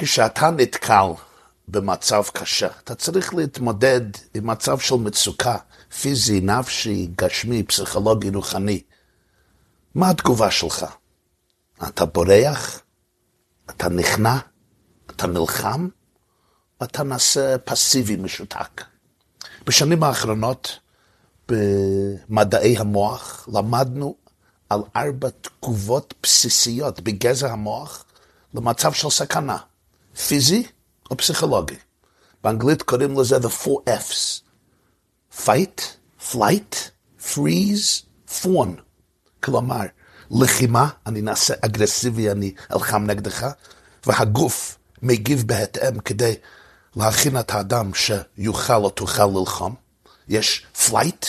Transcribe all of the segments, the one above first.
כשאתה נתקל במצב קשה, אתה צריך להתמודד עם מצב של מצוקה, פיזי, נפשי, גשמי, פסיכולוגי, רוחני. מה התגובה שלך? אתה בורח? אתה נכנע? אתה נלחם? אתה נעשה פסיבי משותק. בשנים האחרונות, במדעי המוח, למדנו על ארבע תגובות בסיסיות בגזע המוח למצב של סכנה, פיזי או פסיכולוגי. באנגלית קוראים לזה the four F's, fight, flight, freeze, fawn. כלומר, לחימה, אני נעשה אגרסיבי, אני אלחם נגדך, והגוף מגיב בהתאם כדי להכין את האדם שיוכל או תוכל ללחום. יש flight,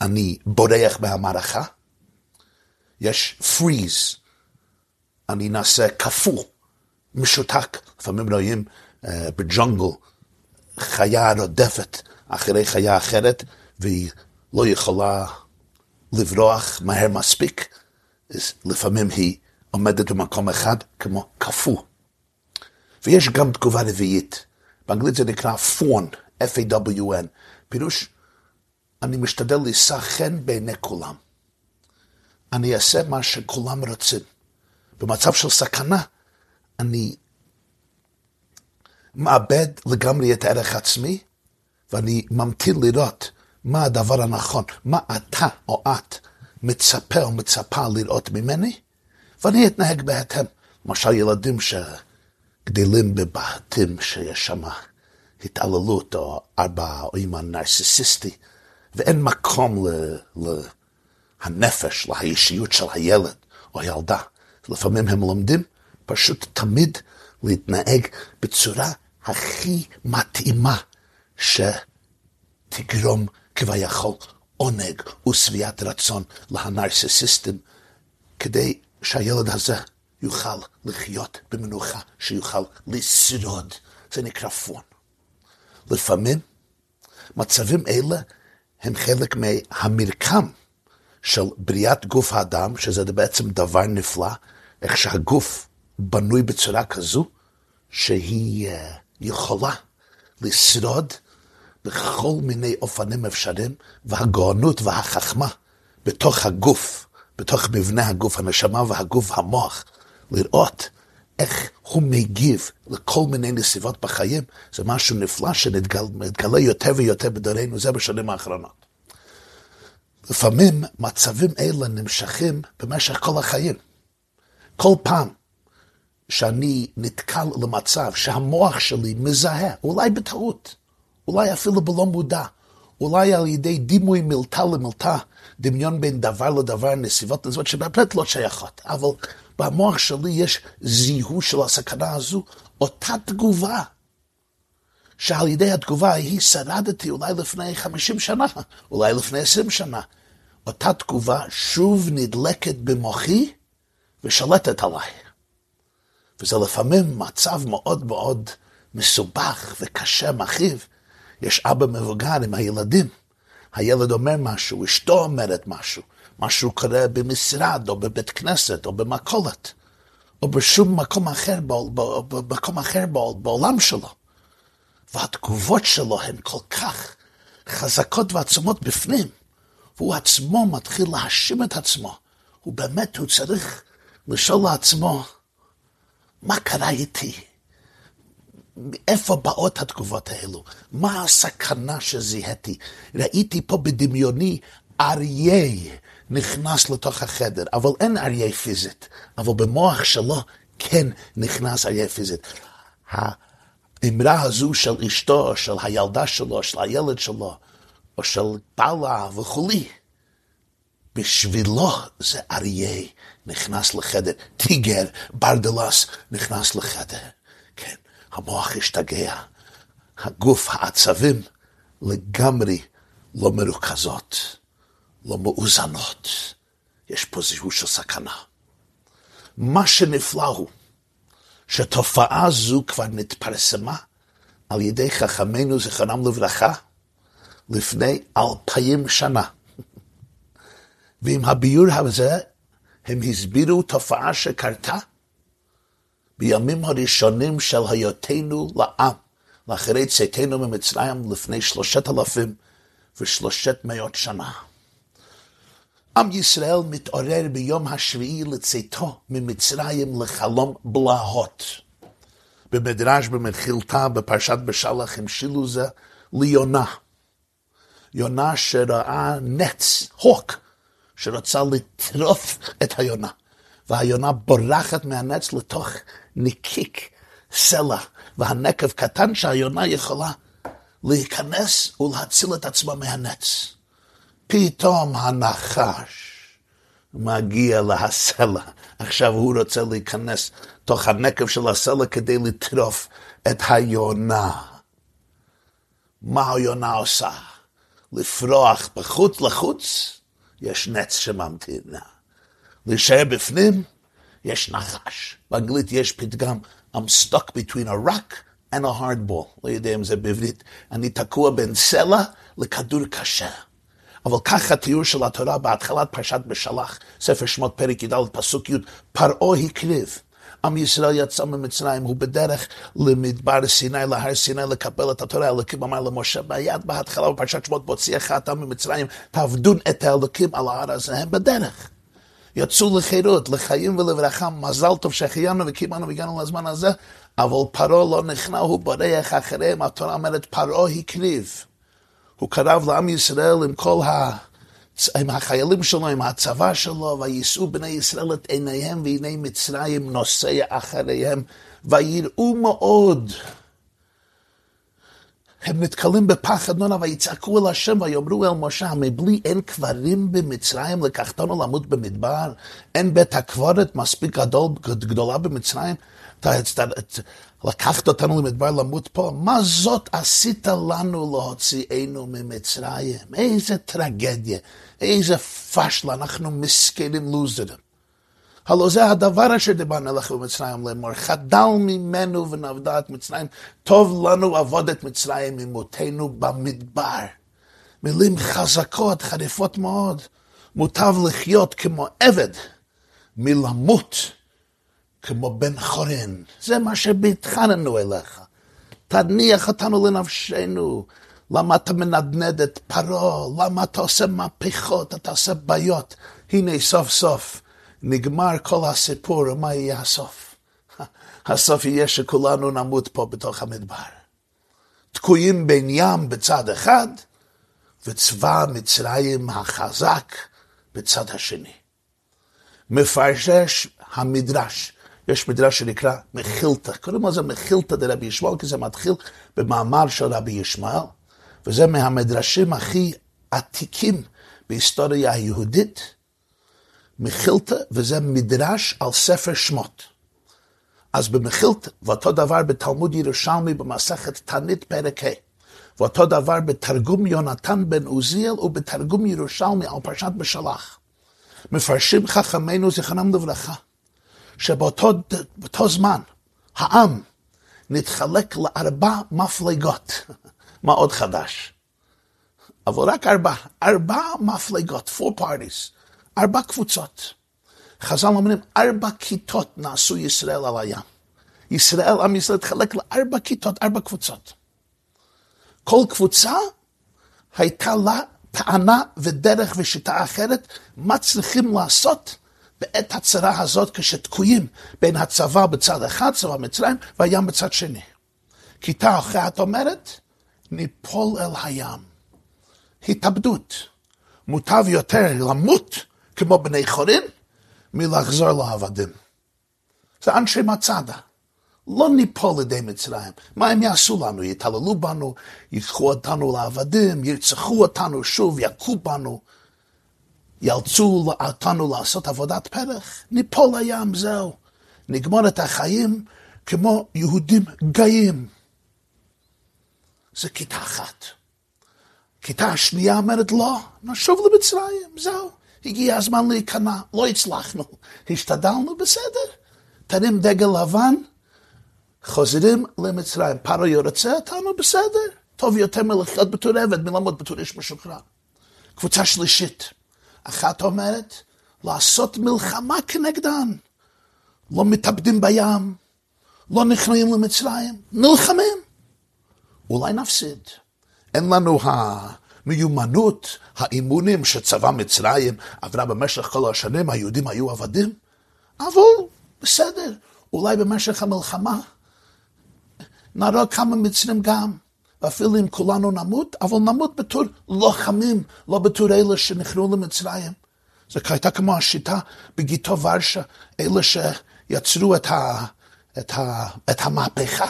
אני בורח מהמערכה. יש פריז, אני נעשה קפוא, משותק. לפעמים רואים uh, בג'ונגל חיה רודפת אחרי חיה אחרת, והיא לא יכולה לברוח מהר מספיק, אז לפעמים היא עומדת במקום אחד כמו קפוא. ויש גם תגובה רביעית, באנגלית זה נקרא פון, F-A-W-N, פירוש, אני משתדל להישא חן בעיני כולם. אני אעשה מה שכולם רוצים. במצב של סכנה, אני מאבד לגמרי את הערך עצמי, ואני ממתין לראות מה הדבר הנכון, מה אתה או את מצפה או מצפה לראות ממני, ואני אתנהג בהתאם. למשל ילדים שגדלים בבתים שיש שם התעללות או אבא או אמא נרסיסיסטי, ואין מקום להנפש, לאישיות של הילד או הילדה. לפעמים הם לומדים פשוט תמיד להתנהג בצורה הכי מתאימה שתגרום כביכול עונג ושביעת רצון להנרסיסיסטים, כדי שהילד הזה יוכל לחיות במנוחה, שיוכל לשרוד. זה נקרא פון. לפעמים מצבים אלה הם חלק מהמרקם של בריאת גוף האדם, שזה בעצם דבר נפלא, איך שהגוף בנוי בצורה כזו, שהיא אה, יכולה לשרוד בכל מיני אופנים אפשריים, והגאונות והחכמה בתוך הגוף, בתוך מבנה הגוף, הנשמה והגוף, המוח, לראות איך הוא מגיב לכל מיני נסיבות בחיים, זה משהו נפלא שמתגלה יותר ויותר בדורנו, זה בשנים האחרונות. לפעמים מצבים אלה נמשכים במשך כל החיים. כל פעם שאני נתקל למצב שהמוח שלי מזהה, אולי בטעות, אולי אפילו בלא מודע, אולי על ידי דימוי מילתה למילתה, דמיון בין דבר לדבר, נסיבות נסיבות שבאמת לא שייכות, אבל במוח שלי יש זיהוי של הסכנה הזו, אותה תגובה, שעל ידי התגובה ההיא שרדתי אולי לפני 50 שנה, אולי לפני 20 שנה. אותה תגובה שוב נדלקת במוחי ושלטת עליי. וזה לפעמים מצב מאוד מאוד מסובך וקשה, מכאיב. יש אבא מבוגר עם הילדים, הילד אומר משהו, אשתו אומרת משהו, משהו קורה במשרד, או בבית כנסת, או במכולת, או בשום מקום אחר, במקום אחר בעולם שלו. והתגובות שלו הן כל כך חזקות ועצומות בפנים, והוא עצמו מתחיל להאשים את עצמו. הוא באמת, הוא צריך לשאול לעצמו, מה קרה איתי? מאיפה באות התגובות האלו? מה הסכנה שזיהיתי? ראיתי פה בדמיוני אריה נכנס לתוך החדר, אבל אין אריה פיזית, אבל במוח שלו כן נכנס אריה פיזית. האמרה הזו של אשתו, של הילדה שלו, של הילד שלו, או של בעלה וכולי, בשבילו זה אריה נכנס לחדר, טיגר, ברדלס נכנס לחדר. כן, המוח השתגע, הגוף, העצבים לגמרי לא מרוכזות. לא מאוזנות. יש פה זיהוי של סכנה. מה שנפלא הוא שתופעה זו כבר נתפרסמה על ידי חכמינו, זיכרונם לברכה, לפני אלפיים שנה. ועם הביור הזה הם הסבירו תופעה שקרתה בימים הראשונים של היותנו לעם, לאחרי צאתנו ממצרים לפני שלושת אלפים ושלושת מאות שנה. עם ישראל מתעורר ביום השביעי לצאתו ממצרים לחלום בלהות. במדרש במחילתה בפרשת בשלח המשילו זה ליונה. יונה שראה נץ, הוק, שרצה לטרוף את היונה. והיונה בורחת מהנץ לתוך נקיק סלע, והנקב קטן שהיונה יכולה להיכנס ולהציל את עצמה מהנץ. פתאום הנחש מגיע להסלע. עכשיו הוא רוצה להיכנס תוך הנקב של הסלע כדי לטרוף את היונה. מה היונה עושה? לפרוח בחוץ לחוץ, יש נץ שממתין. להישאר בפנים, יש נחש. באנגלית יש פתגם, I'm stuck between a rock and a hard ball. לא יודע אם זה בעברית. אני תקוע בין סלע לכדור קשה. אבל כך התיאור של התורה בהתחלת פרשת בשלח, ספר שמות פרק י"ד פסוק י', פרעה הקריב. עם ישראל יצא ממצרים, הוא בדרך למדבר סיני, להר סיני, לקבל את התורה, אלוקים אמר למשה, ביד בהתחלה בפרשת שמות, בהוציאך אתה ממצרים, תעבדון את האלוקים על ההר הזה, הם בדרך. יצאו לחירות, לחיים ולברכה, מזל טוב שהחיינו וקימנו והגענו לזמן הזה, אבל פרעה לא נכנע, הוא בורח אחריהם, התורה אומרת, פרעה הקריב. הוא קרב לעם ישראל עם כל ה... עם החיילים שלו, עם הצבא שלו, ויישאו בני ישראל את עיניהם, והנה מצרים נוסע אחריהם, ויראו מאוד. הם נתקלים בפחד נורא, ויצעקו אל השם, ויאמרו אל משה, מבלי אין קברים במצרים, לקחתנו למות במדבר? אין בית הקברת מספיק גדול, גדולה במצרים? לקחת אותנו למדבר למות פה, מה זאת עשית לנו להוציאנו ממצרים? איזה טרגדיה, איזה פשלה, אנחנו מסכנים לוזרים. הלא זה הדבר אשר דיברנו לך במצרים לאמור, חדל ממנו ונבדה את מצרים, טוב לנו עבוד את מצרים ממותנו במדבר. מילים חזקות, חריפות מאוד. מוטב לחיות כמו עבד מלמות כמו בן חורן. זה מה שבהתחננו אליך. תניח אותנו לנפשנו. למה אתה מנדנד את פרעה? למה אתה עושה מהפכות? אתה עושה בעיות. הנה סוף סוף נגמר כל הסיפור, ומה יהיה הסוף? הסוף יהיה שכולנו נמות פה בתוך המדבר. תקועים בין ים בצד אחד, וצבא מצרים החזק בצד השני. מפרשש המדרש יש מדרש שנקרא מחילתא, קוראים לזה מחילתא דרבי ישמעאל, כי זה מתחיל במאמר של רבי ישמעאל, וזה מהמדרשים הכי עתיקים בהיסטוריה היהודית, מחילתא, וזה מדרש על ספר שמות. אז במחילתא, ואותו דבר בתלמוד ירושלמי במסכת תענית פרק ה', ואותו דבר בתרגום יונתן בן עוזיאל ובתרגום ירושלמי על פרשת בשלח. מפרשים חכמינו זיכרונם לברכה. שבאותו זמן העם נתחלק לארבע מפלגות. מה עוד חדש? אבל רק ארבע, ארבע מפלגות, four parties, ארבע קבוצות. חז"ל אומרים, ארבע כיתות נעשו ישראל על הים. ישראל, עם ישראל התחלק לארבע כיתות, ארבע קבוצות. כל קבוצה הייתה לה טענה ודרך ושיטה אחרת, מה צריכים לעשות בעת הצרה הזאת כשתקועים בין הצבא בצד אחד, צבא מצרים, והים בצד שני. כיתה אחת אומרת, ניפול אל הים. התאבדות. מוטב יותר למות כמו בני חורין, מלחזור לעבדים. זה אנשי מצדה. לא ניפול לידי מצרים. מה הם יעשו לנו? יתעללו בנו, ייקחו אותנו לעבדים, ירצחו אותנו שוב, יכו בנו. יאלצו אותנו לעשות עבודת פרח, ניפול לים, זהו. נגמור את החיים כמו יהודים גאים. זה כיתה אחת. כיתה השנייה אומרת, לא, נשוב למצרים, זהו. הגיע הזמן להיכנע, לא הצלחנו. השתדלנו, בסדר. תרים דגל לבן, חוזרים למצרים. פרעה רוצה אותנו, בסדר. טוב יותר מלחיות בתור עבד, מלמוד בתור איש משוחרר. קבוצה שלישית. אחת אומרת, לעשות מלחמה כנגדן. לא מתאבדים בים, לא נכנעים למצרים, נלחמים. אולי נפסיד. אין לנו המיומנות, האימונים שצבא מצרים עברה במשך כל השנים, היהודים היו עבדים, אבל בסדר, אולי במשך המלחמה נראה כמה מצרים גם. ואפילו אם כולנו נמות, אבל נמות בתור לוחמים, לא בתור אלה שנכנעו למצרים. זה הייתה כמו השיטה בגיטו ורשה, אלה שיצרו את, ה, את, ה, את המהפכה,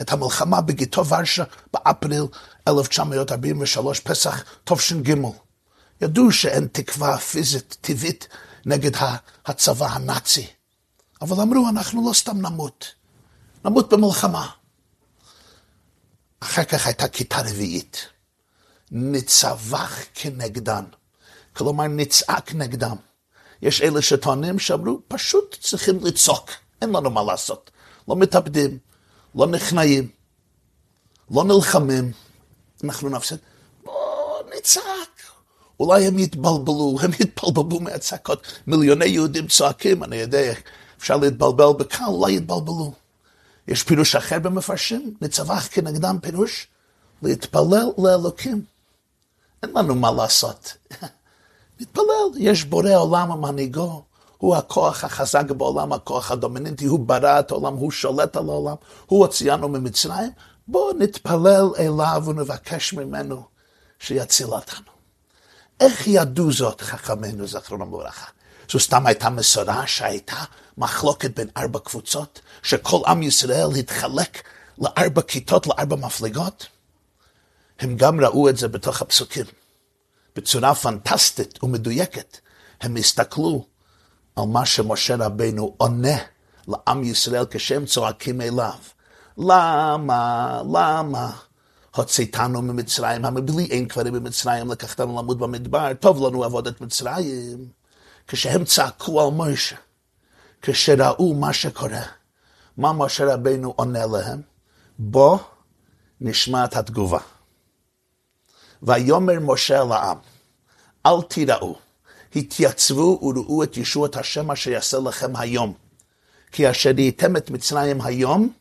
את המלחמה בגיטו ורשה באפריל 1943, פסח תש"ג. ידעו שאין תקווה פיזית טבעית נגד הצבא הנאצי. אבל אמרו, אנחנו לא סתם נמות, נמות במלחמה. אחר כך הייתה כיתה רביעית. נצווח כנגדן. כלומר, נצעק נגדם. יש אלה שטוענים שאמרו, פשוט צריכים לצעוק, אין לנו מה לעשות. לא מתאבדים, לא נכנעים, לא נלחמים, אנחנו נפסיד. בואו נצעק. אולי הם יתבלבלו, הם יתבלבלו מהצעקות. מיליוני יהודים צועקים, אני יודע, אפשר להתבלבל בקל, לא יתבלבלו. יש פירוש אחר במפרשים, נצווח כנגדם פירוש, להתפלל לאלוקים. אין לנו מה לעשות. נתפלל, יש בורא עולם ומנהיגו, הוא הכוח החזק בעולם, הכוח הדומיננטי, הוא ברא את העולם, הוא שולט על העולם, הוא הוציאנו ממצרים, בואו נתפלל אליו ונבקש ממנו שיציל אותנו. איך ידעו זאת חכמינו זכרונו לברכה? זו סתם הייתה מסורה שהייתה מחלוקת בין ארבע קבוצות, שכל עם ישראל התחלק לארבע כיתות, לארבע מפלגות? הם גם ראו את זה בתוך הפסוקים. בצורה פנטסטית ומדויקת, הם הסתכלו על מה שמשה רבנו עונה לעם ישראל כשהם צועקים אליו. למה, למה הוצאתנו ממצרים, המבלי אין קברים במצרים, לקחתנו למות במדבר, טוב לנו עבודת מצרים. כשהם צעקו על משה, כשראו מה שקורה, מה משה רבנו עונה להם? בוא נשמע את התגובה. ויאמר משה לעם, אל תיראו, התייצבו וראו את ישועת השם אשר יעשה לכם היום. כי אשר ראיתם את מצרים היום,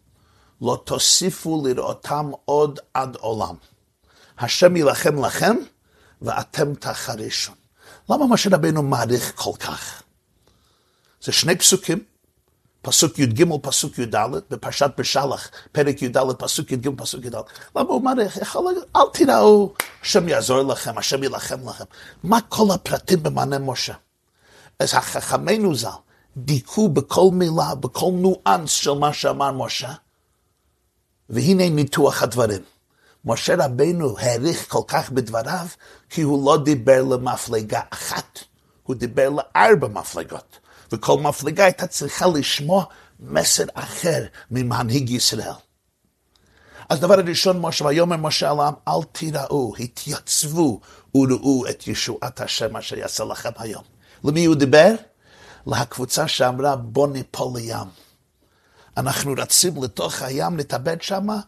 לא תוסיפו לראותם עוד עד עולם. השם יילחם לכם, ואתם תחרישון. למה משה רבנו מעריך כל כך? זה שני פסוקים, פסוק י"ג, פסוק י"ד, בפרשת בשלח, פרק י"ד, פסוק י"ג, פסוק י"ד. למה הוא מעריך? אל תיראו, השם יעזור לכם, השם יילחם לכם. מה כל הפרטים במענה משה? אז החכמינו ז"ל דיכאו בכל מילה, בכל ניואנס של מה שאמר משה, והנה ניתוח הדברים. משה רבנו העריך כל כך בדבריו, כי הוא לא דיבר למפלגה אחת, הוא דיבר לארבע מפלגות. וכל מפלגה הייתה צריכה לשמוע מסר אחר ממנהיג ישראל. אז דבר הראשון, משה, ויאמר משה אל אל תיראו, התייצבו וראו את ישועת השם אשר יעשה לכם היום. למי הוא דיבר? לקבוצה שאמרה בוא ניפול לים. אנחנו רצים לתוך הים נתאבד שמה,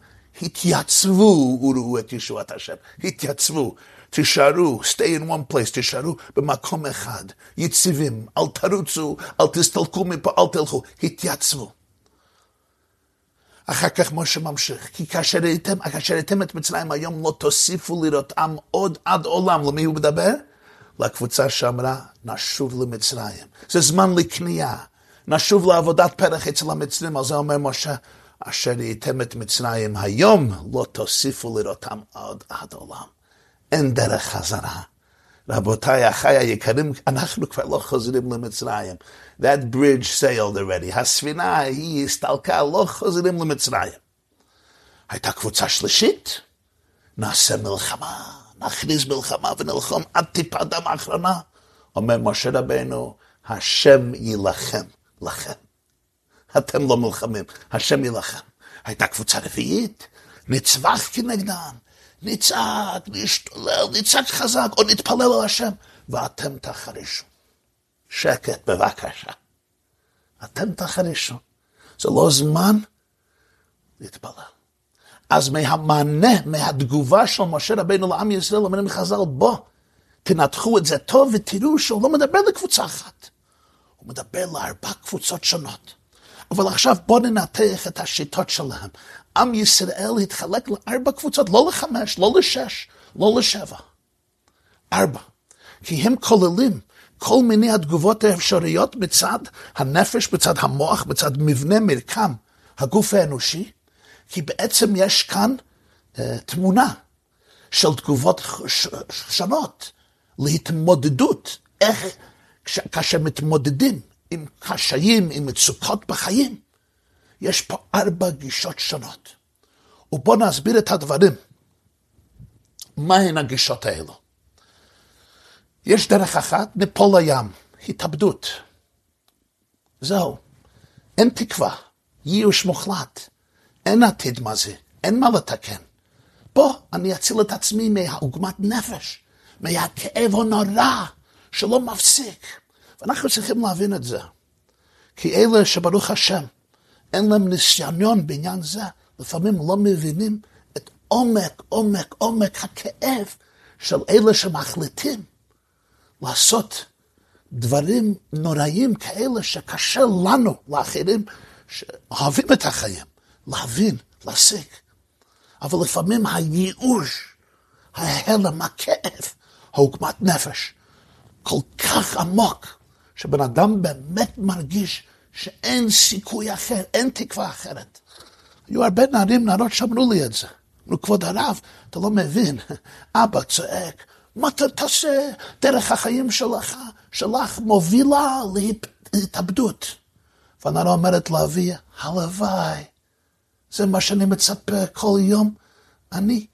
התייצבו וראו את ישועת השם. התייצבו. תישארו, stay in one place, תישארו במקום אחד, יציבים, אל תרוצו, אל תסתלקו מפה, אל תלכו, התייצבו. אחר כך משה ממשיך, כי כאשר ראיתם, כאשר ראיתם את מצרים היום לא תוסיפו לראותם עוד עד עולם. למי הוא מדבר? לקבוצה שאמרה, נשוב למצרים. זה זמן לכניעה. נשוב לעבודת פרח אצל המצרים, על זה אומר משה, אשר ראיתם את מצרים היום, לא תוסיפו לראותם עוד עד עולם. אין דרך חזרה. רבותיי, אחיי היקרים, אנחנו כבר לא חוזרים למצרים. That bridge sailed already. הספינה היא הסתלקה, לא חוזרים למצרים. הייתה קבוצה שלישית, נעשה מלחמה, נכריז מלחמה ונלחום עד טיפה דם האחרונה. אומר משה רבנו, השם יילחם לכם. אתם לא מלחמים, השם יילחם. הייתה קבוצה רביעית, נצבח כנגדן, נצעק, נשתולל, נצעק חזק, או נתפלל על השם, ואתם תחרישו. שקט, בבקשה. אתם תחרישו. זה לא זמן להתפלל. אז מהמענה, מהתגובה של משה רבינו לעם ישראל, אומרים חז"ל, בוא, תנתחו את זה טוב ותראו שהוא לא מדבר לקבוצה אחת. הוא מדבר לארבע קבוצות שונות. אבל עכשיו בואו ננתח את השיטות שלהם. עם ישראל התחלק לארבע קבוצות, לא לחמש, לא לשש, לא לשבע. ארבע. כי הם כוללים כל מיני התגובות האפשריות מצד הנפש, מצד המוח, מצד מבנה מרקם הגוף האנושי, כי בעצם יש כאן uh, תמונה של תגובות שונות להתמודדות, איך כאשר מתמודדים עם קשיים, עם מצוקות בחיים, יש פה ארבע גישות שונות. ובואו נסביר את הדברים. מהן הגישות האלו? יש דרך אחת, נפול לים, התאבדות. זהו, אין תקווה, ייאוש מוחלט, אין עתיד מה זה, אין מה לתקן. בוא, אני אציל את עצמי מהעוגמת נפש, מהכאב הנורא שלא מפסיק. ואנחנו צריכים להבין את זה. כי אלה שברוך השם, אין להם ניסיון בעניין זה, לפעמים לא מבינים את עומק, עומק, עומק הכאב של אלה שמחליטים לעשות דברים נוראים כאלה שקשה לנו, לאחרים שאוהבים את החיים, להבין, להסיק. אבל לפעמים הייאוש, ההלם, הכאב, העוגמת נפש, כל כך עמוק, שבן אדם באמת מרגיש שאין סיכוי אחר, אין תקווה אחרת. היו הרבה נערים, נערות שאמרו לי את זה. אמרו, כבוד הרב, אתה לא מבין. אבא צועק, מה אתה תעשה? דרך החיים שלך, שלך מובילה להתאבדות. והנערה אומרת לאבי, הלוואי, זה מה שאני מצפה כל יום. אני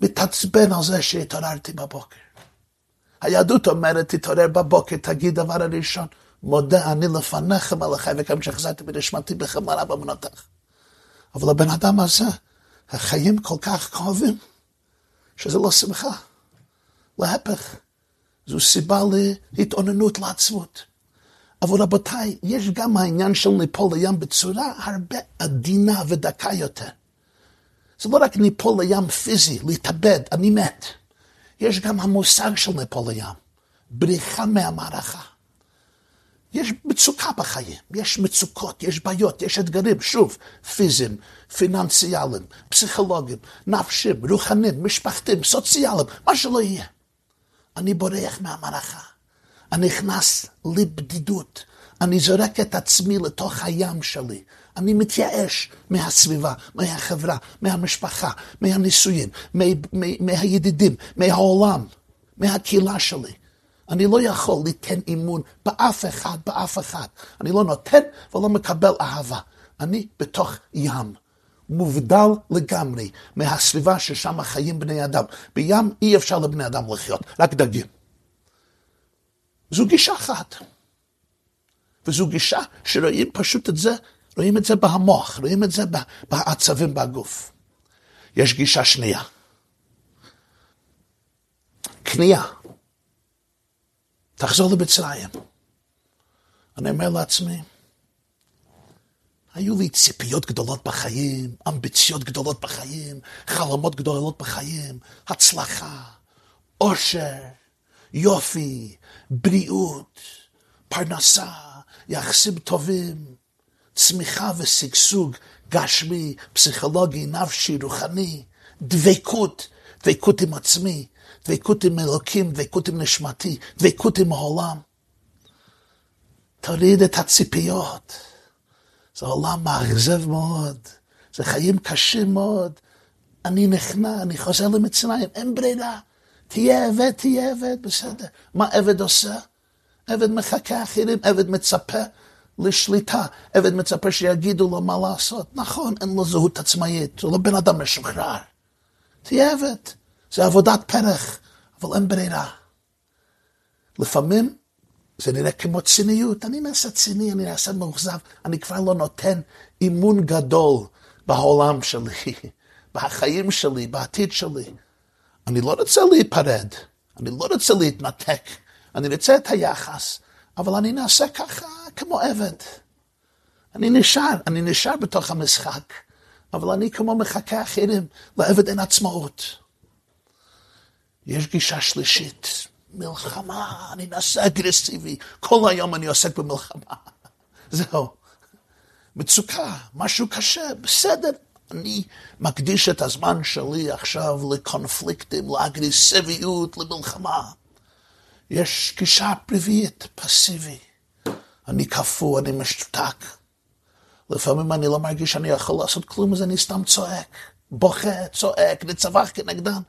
מתעצבן על זה שהתעוררתי בבוקר. היהדות אומרת, תתעורר בבוקר, תגיד דבר הראשון, מודה אני לפניך מלאכי וכם שהחזרתי בנשמתי בחמרה באמונתך. אבל הבן אדם הזה, החיים כל כך כואבים, שזה לא שמחה. להפך, זו סיבה להתאוננות לעצמות. אבל רבותיי, יש גם העניין של ניפול לים בצורה הרבה עדינה ודקה יותר. זה לא רק ניפול לים פיזי, להתאבד, אני מת. יש גם המושג של ניפול לים, בריחה מהמערכה. יש מצוקה בחיים, יש מצוקות, יש בעיות, יש אתגרים, שוב, פיזיים, פיננציאליים, פסיכולוגיים, נפשיים, רוחניים, משפחתיים, סוציאליים, מה שלא יהיה. אני בורח מהמערכה. אני נכנס לבדידות. אני זורק את עצמי לתוך הים שלי. אני מתייאש מהסביבה, מהחברה, מהמשפחה, מהנישואין, מה, מה, מהידידים, מהעולם, מהקהילה שלי. אני לא יכול ליתן אמון באף אחד, באף אחד. אני לא נותן ולא מקבל אהבה. אני בתוך ים. מובדל לגמרי מהסביבה ששם חיים בני אדם. בים אי אפשר לבני אדם לחיות, רק דגים. זו גישה אחת. וזו גישה שרואים פשוט את זה, רואים את זה במוח, רואים את זה בעצבים בגוף. יש גישה שנייה. כניעה. תחזור למצרים. אני אומר לעצמי, היו לי ציפיות גדולות בחיים, אמביציות גדולות בחיים, חלומות גדולות בחיים, הצלחה, עושר, יופי, בריאות, פרנסה, יחסים טובים, צמיחה ושגשוג גשמי, פסיכולוגי, נפשי, רוחני, דבקות, דבקות עם עצמי, דבקות עם אלוקים, דבקות עם נשמתי, דבקות עם העולם. תוריד את הציפיות. זה עולם מאכזב מאוד, זה חיים קשים מאוד. אני נכנע, אני חוזר למצרים, אין ברירה. תהיה עבד, תהיה עבד, בסדר. מה עבד עושה? עבד מחכה אחרים, עבד מצפה לשליטה, עבד מצפה שיגידו לו מה לעשות. נכון, אין לו זהות עצמאית, הוא לא בן אדם משוחרר. תהיה עבד, זה עבודת פרח, אבל אין ברירה. לפעמים זה נראה כמו ציניות, אני נעשה ציני, אני נעשה מאוכזב, אני כבר לא נותן אימון גדול בעולם שלי, בחיים שלי, בעתיד שלי. אני לא רוצה להיפרד, אני לא רוצה להתנתק, אני רוצה את היחס, אבל אני נעשה ככה כמו עבד. אני נשאר, אני נשאר בתוך המשחק, אבל אני כמו מחכה אחרים, לעבד אין עצמאות. יש גישה שלישית, מלחמה, אני נעשה אגרסיבי, כל היום אני עוסק במלחמה. זהו. מצוקה, משהו קשה, בסדר. אני מקדיש את הזמן שלי עכשיו לקונפליקטים, לאגרסיביות, למלחמה. יש גישה פריבית, פסיבי. אני קפוא, אני משותק. לפעמים אני לא מרגיש שאני יכול לעשות כלום, אז אני סתם צועק, בוכה, צועק, נצבח כנגדם.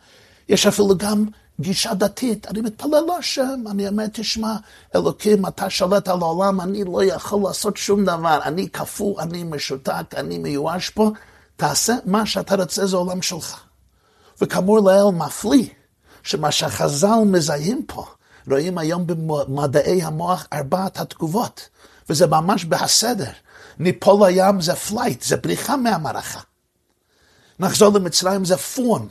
יש אפילו גם גישה דתית, אני מתפלל להשם, אני אומר, תשמע, אלוקים, אתה שולט על העולם, אני לא יכול לעשות שום דבר, אני קפוא, אני משותק, אני מיואש פה, תעשה מה שאתה רוצה, זה עולם שלך. וכאמור לעיל מפליא, שמה שהחז"ל מזהים פה, רואים היום במדעי המוח ארבעת התגובות, וזה ממש בהסדר. ניפול לים זה flight, זה בריחה מהמערכה. נחזור למצרים זה fawn,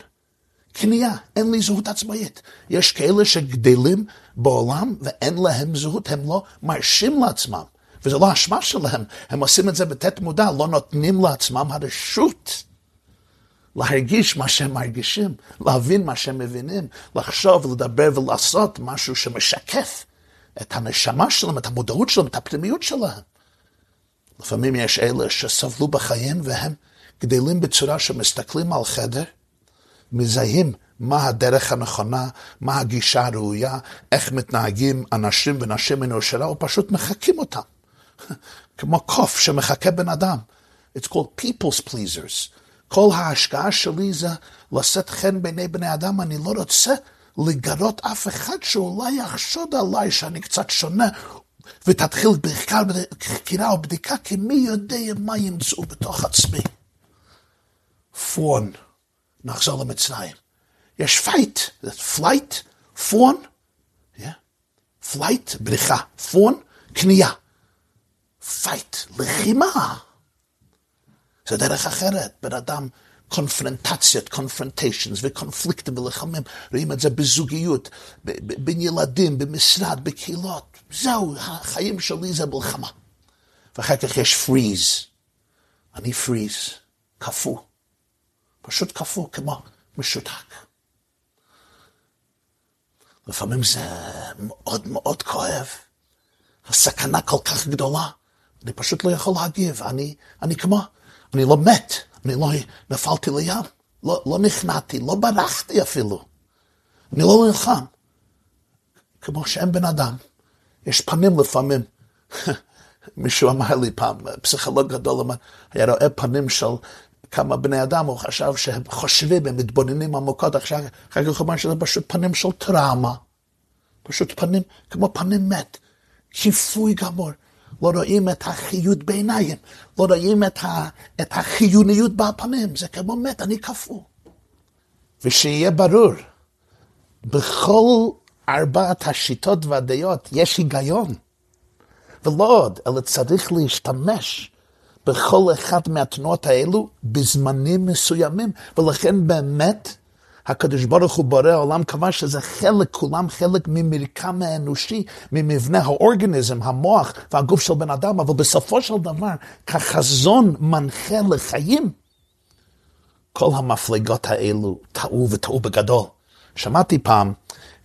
כניעה, אין לי זהות עצמאית. יש כאלה שגדלים בעולם ואין להם זהות, הם לא מרשים לעצמם. וזה לא אשמה שלהם, הם עושים את זה בתת מודע, לא נותנים לעצמם הרשות להרגיש מה שהם מרגישים, להבין מה שהם מבינים, לחשוב, לדבר ולעשות משהו שמשקף את הנשמה שלהם, את המודעות שלהם, את הפנימיות שלהם. לפעמים יש אלה שסבלו בחיים והם גדלים בצורה שמסתכלים על חדר, מזהים מה הדרך הנכונה, מה הגישה הראויה, איך מתנהגים אנשים ונשים מן היושרה, ופשוט מחקים אותם. כמו קוף שמחכה בן אדם. It's called people's pleasers. כל ההשקעה שלי זה לשאת חן בעיני בני אדם, אני לא רוצה לגרות אף אחד שאולי יחשוד עליי שאני קצת שונה, ותתחיל חקירה או בדיקה, כי מי יודע מה ימצאו בתוך עצמי. פון, נחזור למצרים. יש fight, flight, fawn, flight, בריחה, fawn, כניעה. fight, לחימה. זה דרך אחרת, בן אדם, קונפרונטציות, confrontations וקונפליקטים ולחמים, רואים את זה בזוגיות, בין ילדים, במשרד, בקהילות. זהו, החיים שלי זה מלחמה. ואחר כך יש freeze. אני פריז, קפוא. פשוט קפוא כמו משותק. לפעמים זה מאוד מאוד כואב. הסכנה כל כך גדולה. אני פשוט לא יכול להגיב. אני, אני כמו, אני לא מת, אני לא נפלתי לים, לא, לא נכנעתי, לא ברחתי אפילו. אני לא נלחם. כמו שאין בן אדם. יש פנים לפעמים. מישהו אמר לי פעם, פסיכולוג גדול אמר, היה רואה פנים של כמה בני אדם, הוא חשב שהם חושבים, הם מתבוננים עמוקות, אחר כך הוא אמר שזה פשוט פנים של טראומה. פשוט פנים, כמו פנים מת. כיפוי גמור. לא רואים את החיות בעיניים, לא רואים את, ה, את החיוניות בפנים, זה כמו מת, אני קפוא. ושיהיה ברור, בכל ארבעת השיטות והדעות יש היגיון. ולא עוד, אלא צריך להשתמש בכל אחד מהתנועות האלו בזמנים מסוימים, ולכן באמת הקדוש ברוך הוא בורא העולם קבע שזה חלק, כולם חלק ממרקם האנושי, ממבנה האורגניזם, המוח והגוף של בן אדם, אבל בסופו של דבר, כחזון מנחה לחיים, כל המפלגות האלו טעו וטעו בגדול. שמעתי פעם,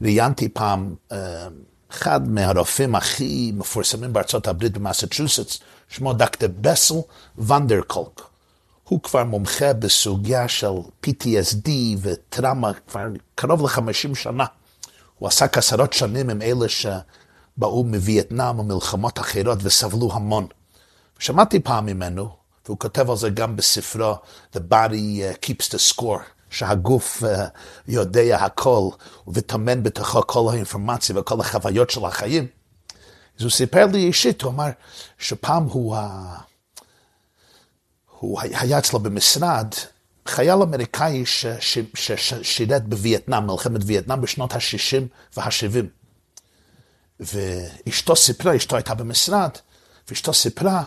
ראיינתי פעם, אה, אחד מהרופאים הכי מפורסמים בארצות הברית במסצ'וסטס, שמו דוקטור בסל ונדרקולק. הוא כבר מומחה בסוגיה של PTSD וטראומה כבר קרוב ל-50 שנה. הוא עסק עשרות שנים עם אלה שבאו מווייטנאם ומלחמות אחרות וסבלו המון. שמעתי פעם ממנו, והוא כותב על זה גם בספרו The Body uh, Keeps the Score, שהגוף uh, יודע הכל וטמן בתוכו כל האינפורמציה וכל החוויות של החיים. אז הוא סיפר לי אישית, הוא אמר שפעם הוא... הוא היה אצלו במשרד חייל אמריקאי ששירת בווייטנאם, מלחמת וייטנאם בשנות ה-60 וה-70. ואשתו סיפרה, אשתו הייתה במשרד, ואשתו סיפרה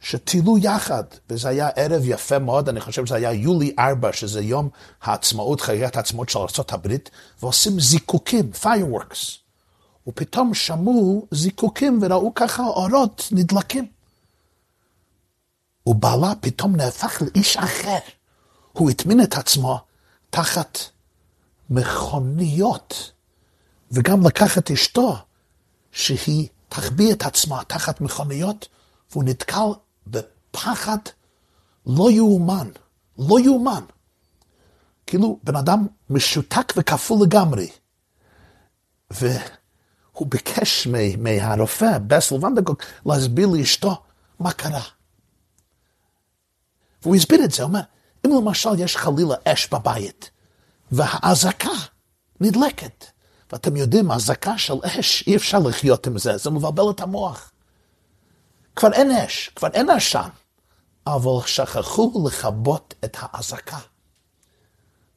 שטילו יחד, וזה היה ערב יפה מאוד, אני חושב שזה היה יולי 4, שזה יום העצמאות, חגיגת העצמאות של ארה"ב, ועושים זיקוקים, fireworks. ופתאום שמעו זיקוקים וראו ככה אורות נדלקים. ובעלה פתאום נהפך לאיש אחר. הוא הטמין את עצמו תחת מכוניות, וגם לקח את אשתו, שהיא תחביא את עצמה תחת מכוניות, והוא נתקל פחד לא יאומן, לא יאומן. כאילו בן אדם משותק וכפול לגמרי. והוא ביקש מהרופא, בסל ונדגוק, להסביר לאשתו מה קרה. והוא הסביר את זה, הוא אומר, אם למשל יש חלילה אש בבית, והאזעקה נדלקת, ואתם יודעים, אזעקה של אש, אי אפשר לחיות עם זה, זה מבלבל את המוח. כבר אין אש, כבר אין עשן, אבל שכחו לכבות את האזעקה.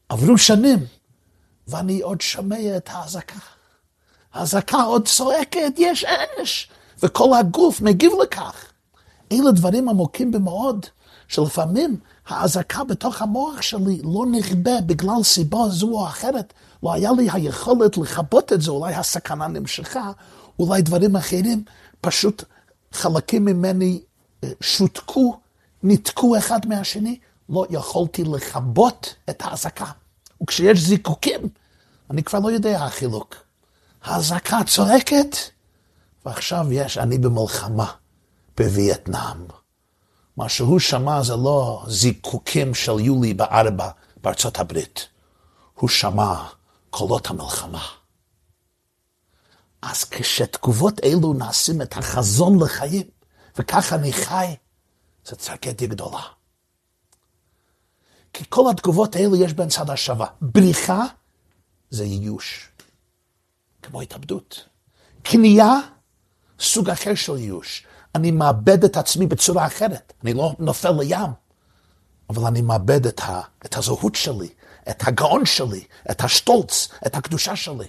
עברו שנים, ואני עוד שומע את האזעקה. האזעקה עוד צועקת, יש אש, וכל הגוף מגיב לכך. אלה דברים עמוקים במאוד, שלפעמים האזעקה בתוך המוח שלי לא נכבה בגלל סיבה זו או אחרת. לא היה לי היכולת לכבות את זה, אולי הסכנה נמשכה, אולי דברים אחרים, פשוט חלקים ממני אה, שותקו, ניתקו אחד מהשני, לא יכולתי לכבות את האזעקה. וכשיש זיקוקים, אני כבר לא יודע החילוק. האזעקה צועקת, ועכשיו יש, אני במלחמה בווייטנאם. מה שהוא שמע זה לא זיקוקים של יולי בארבע בארצות הברית. הוא שמע קולות המלחמה. אז כשתגובות אלו נעשים את החזון לחיים, וככה אני חי, זה טרגדיה גדולה. כי כל התגובות האלו יש בהן צד השווה. בריחה זה ייאוש, כמו התאבדות. כניעה, סוג אחר של ייאוש. אני מאבד את עצמי בצורה אחרת. אני לא נופל לים, אבל אני מאבד את, ה, את הזהות שלי, את הגאון שלי, את השטולץ, את הקדושה שלי.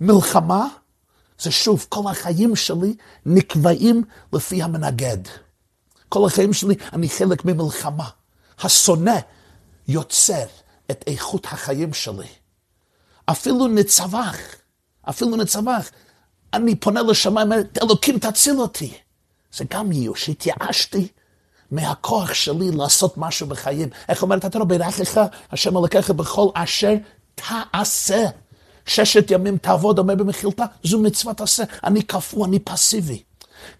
מלחמה זה שוב, כל החיים שלי נקבעים לפי המנגד. כל החיים שלי אני חלק ממלחמה. השונא יוצר את איכות החיים שלי. אפילו נצבח, אפילו נצבח, אני פונה לשמיים, אלוקים תציל אותי. זה גם ייאוש, התייאשתי מהכוח שלי לעשות משהו בחיים. איך אומרת התורה, בירכך השם אלוקיך בכל אשר תעשה. ששת ימים תעבוד, אומר במחילתה, זו מצוות עשה. אני קפוא, אני פסיבי.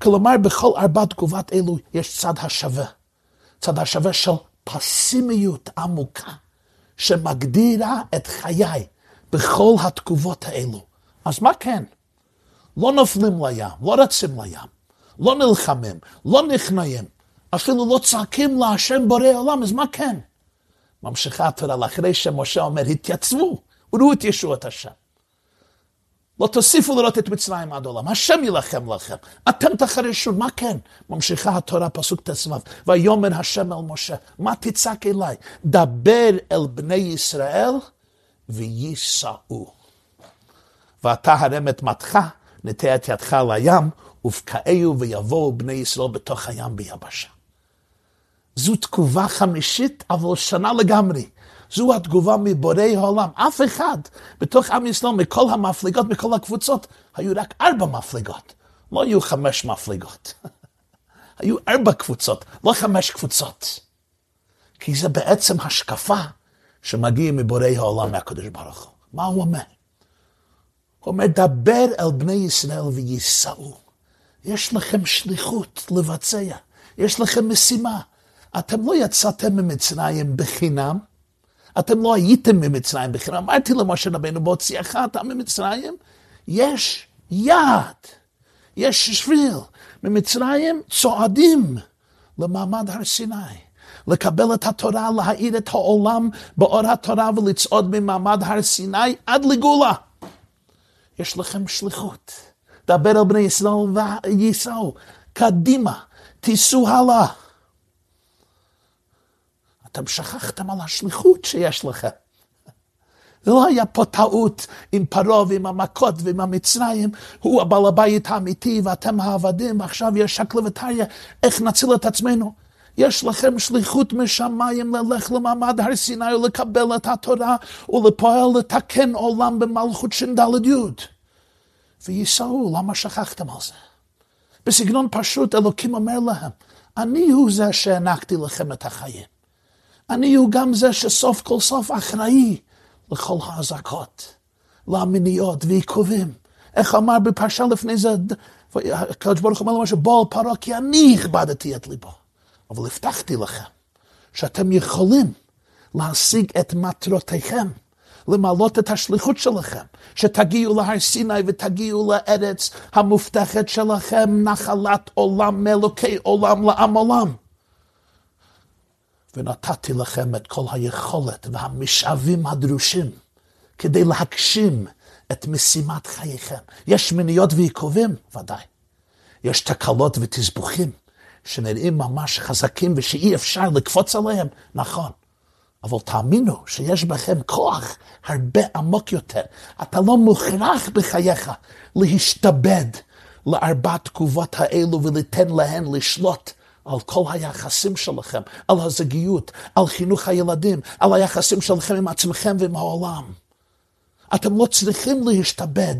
כלומר, בכל ארבע תגובת אלו יש צד השווה. צד השווה של פסימיות עמוקה, שמגדירה את חיי בכל התגובות האלו. אז מה כן? לא נופלים לים, לא רצים לים. לא נלחמים, לא נכנעים, אפילו לא צועקים להשם בורא עולם, אז מה כן? ממשיכה התורה אחרי שמשה אומר, התייצבו, וראו את ישועת השם. לא תוסיפו לראות את מצרים עד עולם, השם יילחם לכם, אתם תחרשו, מה כן? ממשיכה התורה, פסוק ט"ו, ויאמר השם אל משה, מה תצעק אליי? דבר אל בני ישראל וייסעו. ואתה הרם את מתך, נטה את ידך לים, ובקעהו ויבואו בני ישראל בתוך הים ביבשה. זו תגובה חמישית, אבל שונה לגמרי. זו התגובה מבורא העולם. אף אחד בתוך עם ישראל, מכל המפלגות, מכל הקבוצות, היו רק ארבע מפלגות. לא היו חמש מפלגות. היו ארבע קבוצות, לא חמש קבוצות. כי זה בעצם השקפה שמגיעה מבורא העולם מהקדוש ברוך הוא. מה הוא אומר? הוא אומר, דבר אל בני ישראל וייסעו. יש לכם שליחות לבצע, יש לכם משימה. אתם לא יצאתם ממצרים בחינם, אתם לא הייתם ממצרים בחינם. אמרתי למשה רבנו, בהוציאך אתה ממצרים, יש יעד, יש שביל. ממצרים צועדים למעמד הר סיני. לקבל את התורה, להאיר את העולם באור התורה ולצעוד ממעמד הר סיני עד לגאולה. יש לכם שליחות. דבר אל בני ישראל וייסעו, קדימה, תיסעו הלאה. אתם שכחתם על השליחות שיש לכם. לא היה פה טעות עם פרעה ועם המכות ועם המצרים, הוא הבעל הבית האמיתי ואתם העבדים, ועכשיו יש שקלה וטריה, איך נציל את עצמנו? יש לכם שליחות משמיים ללך למעמד הר סיני ולקבל את התורה ולפועל לתקן עולם במלכות ש"ד י'. וייסעו, למה שכחתם על זה? בסגנון פשוט אלוקים אומר להם, אני הוא זה שהענקתי לכם את החיים. אני הוא גם זה שסוף כל סוף אחראי לכל האזעקות, למניעות ועיכובים. איך אמר בפרשה לפני זה, הקדוש ברוך הוא אומר למשהו, בוא על פרעה כי אני הכבדתי את ליבו. אבל הבטחתי לכם שאתם יכולים להשיג את מטרותיכם, למלות את השליחות שלכם, שתגיעו להר סיני ותגיעו לארץ המובטחת שלכם, נחלת עולם מאלוקי עולם לעם עולם. ונתתי לכם את כל היכולת והמשאבים הדרושים כדי להגשים את משימת חייכם. יש מניות ועיכובים? ודאי. יש תקלות ותסבוכים שנראים ממש חזקים ושאי אפשר לקפוץ עליהם? נכון. אבל תאמינו שיש בכם כוח הרבה עמוק יותר. אתה לא מוכרח בחייך להשתבד לארבע תגובות האלו וליתן להן לשלוט על כל היחסים שלכם, על הזוגיות, על חינוך הילדים, על היחסים שלכם עם עצמכם ועם העולם. אתם לא צריכים להשתבד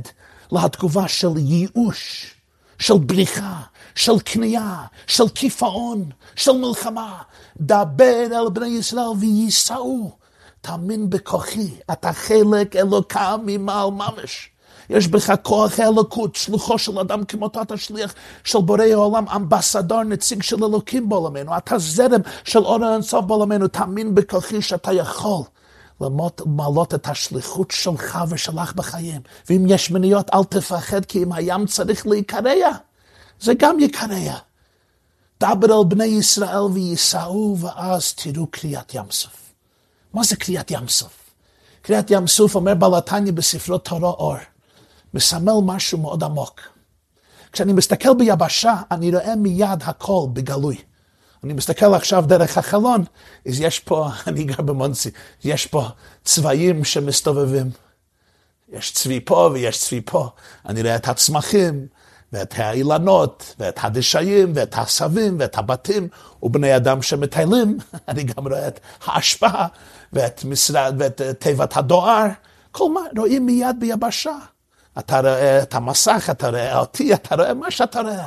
לתגובה של ייאוש, של בריחה, של כניעה, של קיפאון, של מלחמה. דבר אל בני ישראל וייסעו. תאמין בכוחי, אתה חלק אלוקם ממעל ממש. יש בך כוח האלוקות, שלוחו של אדם כמותו, אתה שליח של בורא העולם, אמבסדור, נציג של אלוקים בעולמנו, אתה זרם של אור האינסוף בעולמנו, תאמין בכוחי שאתה יכול למלות את השליחות שלך ושלך בחיים. ואם יש מניות, אל תפחד, כי אם הים צריך להיקרע, זה גם יקרע. דבר אל בני ישראל וייסעו, ואז תראו קריאת ים סוף. מה זה קריאת ים סוף? קריאת ים סוף אומר בלתניה בספרו תורה אור. מסמל משהו מאוד עמוק. כשאני מסתכל ביבשה, אני רואה מיד הכל בגלוי. אני מסתכל עכשיו דרך החלון, אז יש פה, אני גר במונסי, יש פה צבעים שמסתובבים. יש צבי פה ויש צבי פה. אני רואה את הצמחים, ואת האילנות, ואת הדשאים, ואת העשבים, ואת הבתים, ובני אדם שמטיילים. אני גם רואה את האשפה, ואת, משרד, ואת תיבת הדואר. כל מה רואים מיד ביבשה. אתה רואה את המסך, אתה רואה אותי, אתה רואה מה שאתה רואה.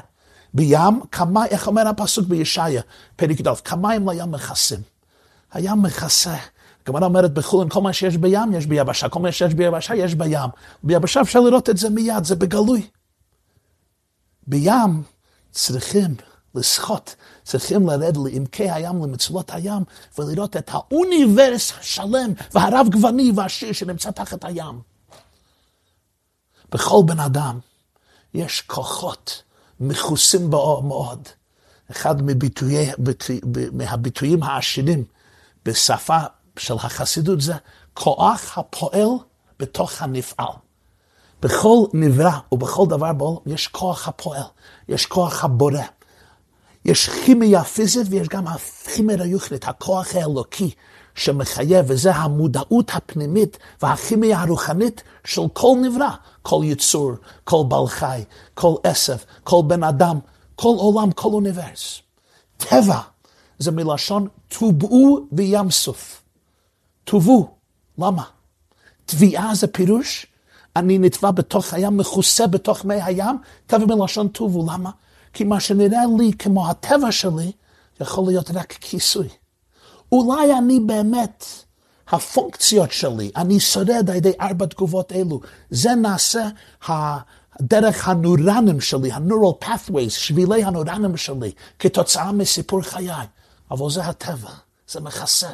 בים, כמה, איך אומר הפסוק בישעיה, פרק ד', כמיים לים מכסים. הים מכסה. הגמרא אומרת בחולין, כל מה שיש בים יש ביבשה, כל מה שיש ביבשה יש בים. ביבשה אפשר לראות את זה מיד, זה בגלוי. בים צריכים לשחות, צריכים לרד לעמקי הים, למצולות הים, ולראות את האוניברס השלם והרב גווני והשיר שנמצא תחת הים. בכל בן אדם יש כוחות מכוסים באור מאוד. אחד מביטויי, ביטוי, מהביטויים העשירים בשפה של החסידות זה כוח הפועל בתוך הנפעל. בכל נברא ובכל דבר בעולם יש כוח הפועל, יש כוח הבורא. יש כימיה פיזית ויש גם הכימיה היוכלית, הכוח האלוקי שמחייב, וזה המודעות הפנימית והכימיה הרוחנית של כל נברא, כל יצור, כל בעל חי, כל עשב, כל בן אדם, כל עולם, כל אוניברס. טבע זה מלשון טובעו בים סוף. טובעו, למה? טביעה זה פירוש, אני נטבע בתוך הים, מכוסה בתוך מי הים, טבע מלשון טובו, למה? כי מה שנראה לי כמו הטבע שלי, יכול להיות רק כיסוי. אולי אני באמת, הפונקציות שלי, אני שורד על ידי ארבע תגובות אלו. זה נעשה דרך הנורנים שלי, ה-neural pathways, שבילי הנורנים שלי, כתוצאה מסיפור חיי. אבל זה הטבע, זה מכסה.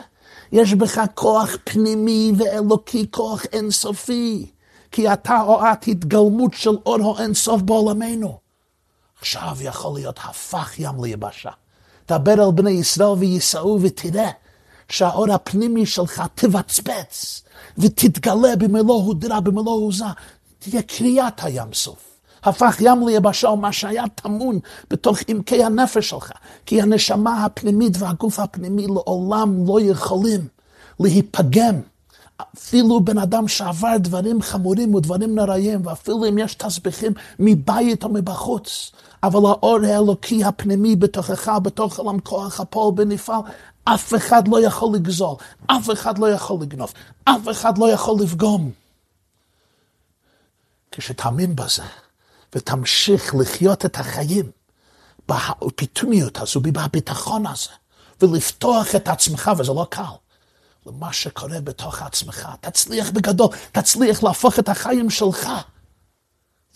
יש בך כוח פנימי ואלוקי, כוח אינסופי. כי אתה או את התגלמות של אור האינסוף בעולמנו. עכשיו יכול להיות הפך ים ליבשה. דבר אל בני ישראל וייסעו ותראה שהאור הפנימי שלך תבצבץ ותתגלה במלוא הודרה, במלוא הוזה. תהיה קריאת הים סוף. הפך ים ליבשה ומה שהיה טמון בתוך עמקי הנפש שלך. כי הנשמה הפנימית והגוף הפנימי לעולם לא יכולים להיפגם. אפילו בן אדם שעבר דברים חמורים ודברים נוראים, ואפילו אם יש תסביכים מבית או מבחוץ, אבל האור האלוקי הפנימי בתוכך, בתוך עולם כוח הפועל בנפעל, אף אחד לא יכול לגזול, אף אחד לא יכול לגנוב, אף אחד לא יכול לפגום. כשתאמין בזה, ותמשיך לחיות את החיים בפתאומיות הזו, בביטחון הזה, ולפתוח את עצמך, וזה לא קל. למה שקורה בתוך עצמך. תצליח בגדול, תצליח להפוך את החיים שלך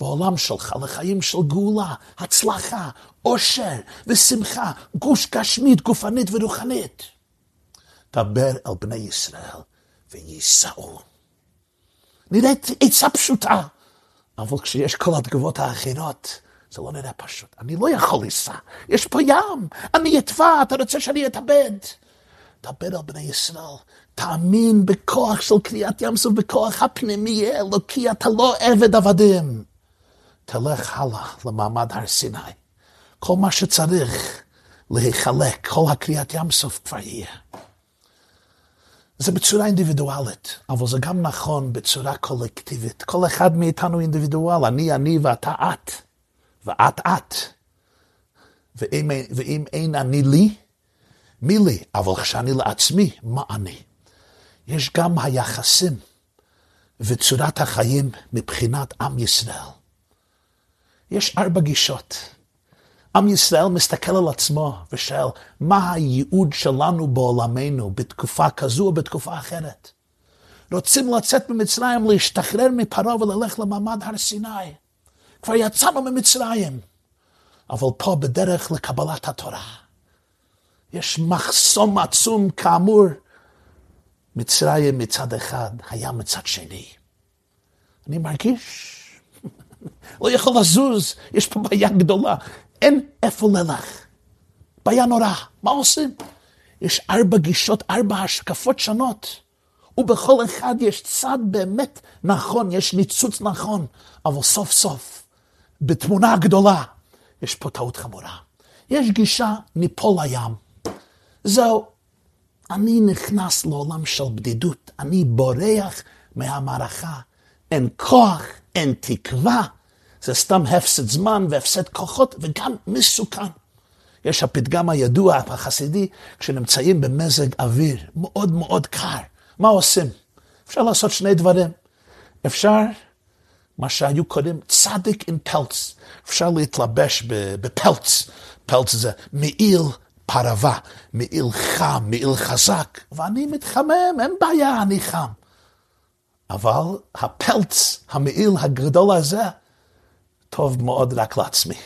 ועולם שלך לחיים של גאולה, הצלחה, עושר ושמחה, גוש גשמית, גופנית ורוחנית. דבר אל בני ישראל וייסעו. נראית עצה פשוטה, אבל כשיש כל התגובות האחרות, זה לא נראה פשוט. אני לא יכול לנסוע, יש פה ים, אני אטבע, אתה רוצה שאני אתאבד? דבר על בני ישראל, תאמין בכוח של קריאת ים סוף, בכוח הפנימי האלוקי, אתה לא עבד עבדים. תלך הלאה למעמד הר סיני. כל מה שצריך להיחלק, כל הקריאת ים סוף כבר יהיה. זה בצורה אינדיבידואלית, אבל זה גם נכון בצורה קולקטיבית. כל אחד מאיתנו אינדיבידואל, אני, אני ואתה את, ואת את. ואם, ואם אין אני לי, מי לי? אבל כשאני לעצמי, מה אני? יש גם היחסים וצורת החיים מבחינת עם ישראל. יש ארבע גישות. עם ישראל מסתכל על עצמו ושואל, מה הייעוד שלנו בעולמנו בתקופה כזו או בתקופה אחרת? רוצים לצאת ממצרים, להשתחרר מפרעה וללך למעמד הר סיני. כבר יצאנו ממצרים, אבל פה בדרך לקבלת התורה. יש מחסום עצום כאמור, מצרים מצד אחד, הים מצד שני. אני מרגיש, לא יכול לזוז, יש פה בעיה גדולה. אין איפה ללך. בעיה נורא, מה עושים? יש ארבע גישות, ארבע השקפות שונות. ובכל אחד יש צד באמת נכון, יש ניצוץ נכון, אבל סוף סוף, בתמונה הגדולה, יש פה טעות חמורה. יש גישה, ניפול לים. זהו, אני נכנס לעולם של בדידות, אני בורח מהמערכה. אין כוח, אין תקווה, זה סתם הפסד זמן והפסד כוחות וגם מסוכן. יש הפתגם הידוע, החסידי, כשנמצאים במזג אוויר מאוד מאוד קר, מה עושים? אפשר לעשות שני דברים. אפשר, מה שהיו קוראים צדיק עם פלץ. אפשר להתלבש בפלץ. פלץ זה מעיל פרווה, מעיל חם, מעיל חזק, ואני מתחמם, אין בעיה, אני חם. אבל הפלץ, המעיל הגדול הזה, טוב מאוד רק לעצמי.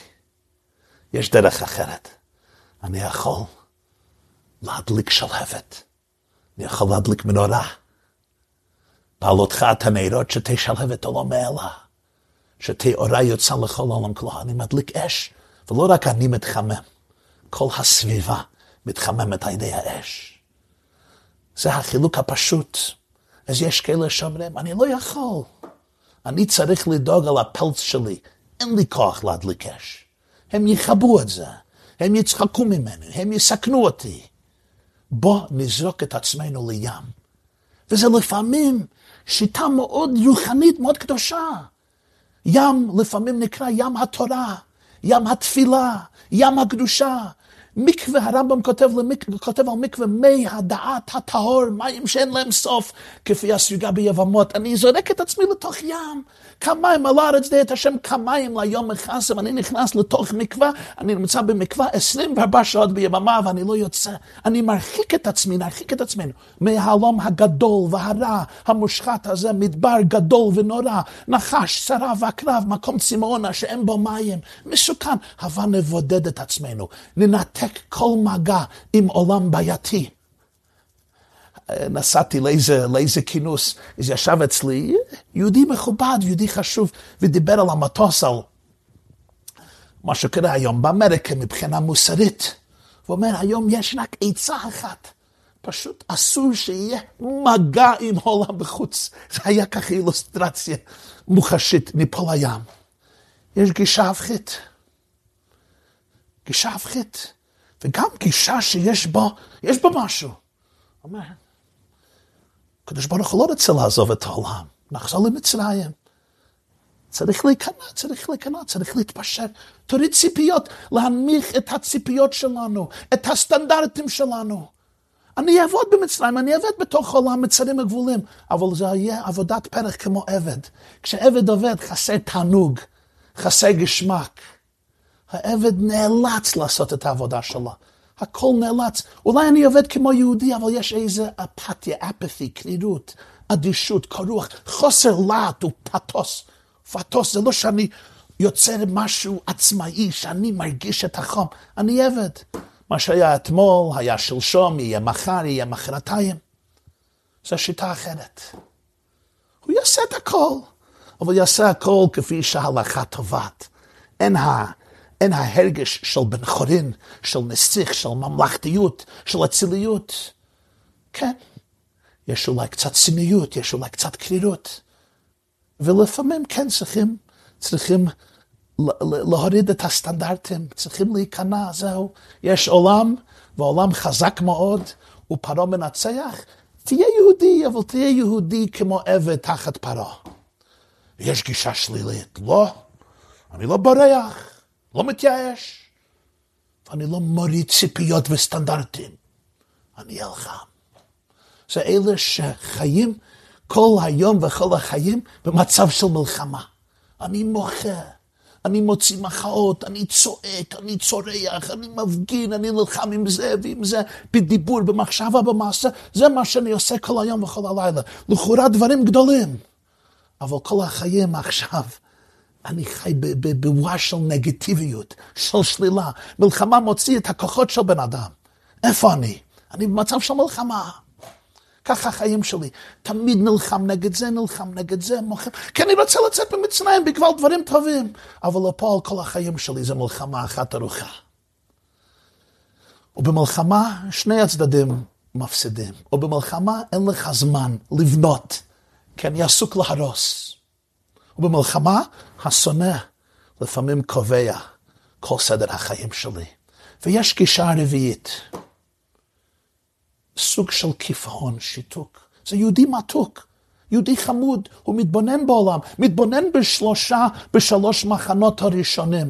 יש דרך אחרת. אני יכול להדליק שלהבת. אני יכול להדליק מנורה. בעלותך את הנרות שתהיה שלהבת עולם מעלה. שתהיה אורה יוצא לכל העולם כולו. אני מדליק אש, ולא רק אני מתחמם. כל הסביבה מתחממת על ידי האש. זה החילוק הפשוט. אז יש כאלה שאומרים, אני לא יכול. אני צריך לדאוג על הפלץ שלי, אין לי כוח להדליק אש. הם יכבו את זה, הם יצחקו ממנו, הם יסכנו אותי. בוא נזרוק את עצמנו לים. וזה לפעמים שיטה מאוד רוחנית, מאוד קדושה. ים לפעמים נקרא ים התורה, ים התפילה, ים הקדושה. מקווה, הרמב"ם כותב, למק... כותב על מקווה מי הדעת הטהור, מים שאין להם סוף, כפי הספיגה ביבמות. אני זורק את עצמי לתוך ים, כמים על הארץ די את השם כמים ליום מחסם, אני נכנס לתוך מקווה, אני נמצא במקווה 24 שעות ביממה ואני לא יוצא. אני מרחיק את עצמי, נרחיק את עצמנו מהעלום הגדול והרע, המושחת הזה, מדבר גדול ונורא, נחש, שרה ועקרב, מקום צמאונה שאין בו מים, מסוכן. הבה נבודד את עצמנו, ננתק כל מגע עם עולם בעייתי. נסעתי לאיזה, לאיזה כינוס, אז ישב אצלי יהודי מכובד, יהודי חשוב, ודיבר על המטוס, על מה שקורה היום באמריקה מבחינה מוסרית. הוא אומר, היום יש רק עצה אחת, פשוט אסור שיהיה מגע עם עולם בחוץ. זה היה ככה אילוסטרציה מוחשית מפה לים. יש גישה הפכית. גישה הפכית. וגם גישה שיש בה, יש בה משהו. אומר, הקדוש ברוך הוא לא רוצה לעזוב את העולם, נחזור למצרים. צריך להיכנע, צריך להיכנע, צריך להתפשר. תוריד ציפיות, להנמיך את הציפיות שלנו, את הסטנדרטים שלנו. אני אעבוד במצרים, אני אעבוד בתוך עולם מצרים הגבולים, אבל זה יהיה עבודת פרח כמו עבד. כשעבד עובד חסר תענוג, חסר גשמק. העבד נאלץ לעשות את העבודה שלו. הכל נאלץ. אולי אני עובד כמו יהודי, אבל יש איזה אפתיה, אפתhy, קרירות, אדישות, קרוח, חוסר להט ופתוס. פטוס זה לא שאני יוצר משהו עצמאי, שאני מרגיש את החום. אני עבד. מה שהיה אתמול, היה שלשום, יהיה מחר, יהיה מחרתיים. זו שיטה אחרת. הוא יעשה את הכל, אבל יעשה הכל כפי שההלכה טובת. אין, ה, אין ההרגש של בן חורין, של נסיך, של ממלכתיות, של אציליות. כן, יש אולי קצת צניעות, יש אולי קצת קרירות. ולפעמים כן צריכים, צריכים להוריד את הסטנדרטים, צריכים להיכנע, זהו. יש עולם, והעולם חזק מאוד, ופרעה מנצח. תהיה יהודי, אבל תהיה יהודי כמו עבד תחת פרעה. יש גישה שלילית. לא, אני לא בורח, לא מתייאש, ואני לא מוריד ציפיות וסטנדרטים. אני אלחם. זה אלה שחיים כל היום וכל החיים במצב של מלחמה. אני מוחה, אני מוציא מחאות, אני צועק, אני צורח, אני מפגין, אני נלחם עם זה ועם זה, בדיבור, במחשבה, במעשה, זה מה שאני עושה כל היום וכל הלילה. לכאורה דברים גדולים, אבל כל החיים עכשיו, אני חי בבועה של נגטיביות, של שלילה. מלחמה מוציא את הכוחות של בן אדם. איפה אני? אני במצב של מלחמה. ככה החיים שלי. תמיד נלחם נגד זה, נלחם נגד זה, מוכר. כי אני רוצה לצאת ממצרים בגלל דברים טובים. אבל הפועל כל החיים שלי זה מלחמה אחת ארוכה. ובמלחמה שני הצדדים מפסידים. ובמלחמה אין לך זמן לבנות, כי אני עסוק להרוס. ובמלחמה השונא לפעמים קובע כל סדר החיים שלי. ויש גישה רביעית. סוג של קיפאון, שיתוק. זה יהודי מתוק, יהודי חמוד, הוא מתבונן בעולם, מתבונן בשלושה, בשלוש מחנות הראשונים.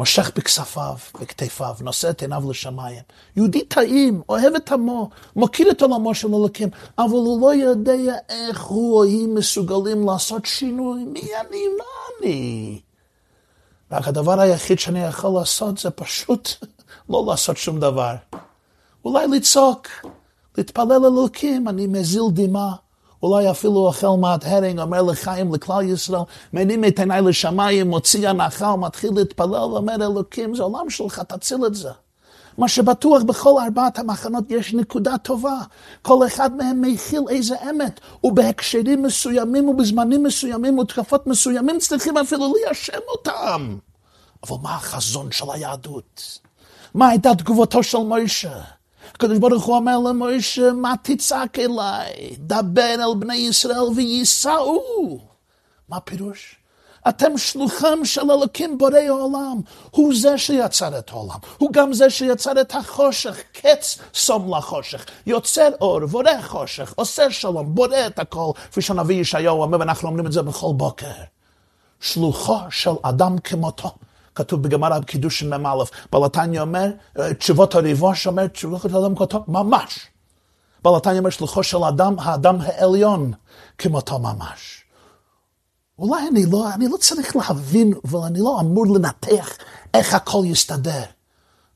מושך בכספיו, בכתפיו, נושא את עיניו לשמיים. יהודי טעים, אוהב את עמו, מכיר את עולמו של אלוקים, אבל הוא לא יודע איך הוא או היא מסוגלים לעשות שינוי. מי אני? מה אני? רק הדבר היחיד שאני יכול לעשות זה פשוט לא לעשות שום דבר. אולי לצעוק, להתפלל אלוקים, אני מזיל דמעה. אולי אפילו אוכל מעט הרינג, אומר לחיים, לכלל ישראל, מנים את עיניי לשמיים, מוציא הנחה ומתחיל להתפלל, ואומר אלוקים, זה עולם שלך, תציל את זה. מה שבטוח בכל ארבעת המחנות יש נקודה טובה. כל אחד מהם מכיל איזה אמת, ובהקשרים מסוימים ובזמנים מסוימים ותקפות מסוימים צריכים אפילו ליישם אותם. אבל מה החזון של היהדות? מה הייתה תגובתו של מוישה? הקדוש ברוך הוא אומר למוישה, מה תצעק אליי? דבר אל בני ישראל וייסעו. מה הפירוש? אתם שלוחם של אלוקים בורא העולם. הוא זה שיצר את העולם. הוא גם זה שיצר את החושך. קץ שום לחושך. יוצר אור, בורא חושך, עושה שלום, בורא את הכל. כפי שהנביא ישעיהו אומר, ואנחנו אומרים את זה בכל בוקר. שלוחו של אדם כמותו. כתוב בגמרא בקידושין מ"א. בלתניה אומר, תשובות הריבוש אומר, תשובות האדם כמותו, ממש. בלתניה אומר, שלוחו של אדם, האדם העליון כמותו ממש. אולי אני לא, אני לא צריך להבין, ואני לא אמור לנתח איך הכל יסתדר.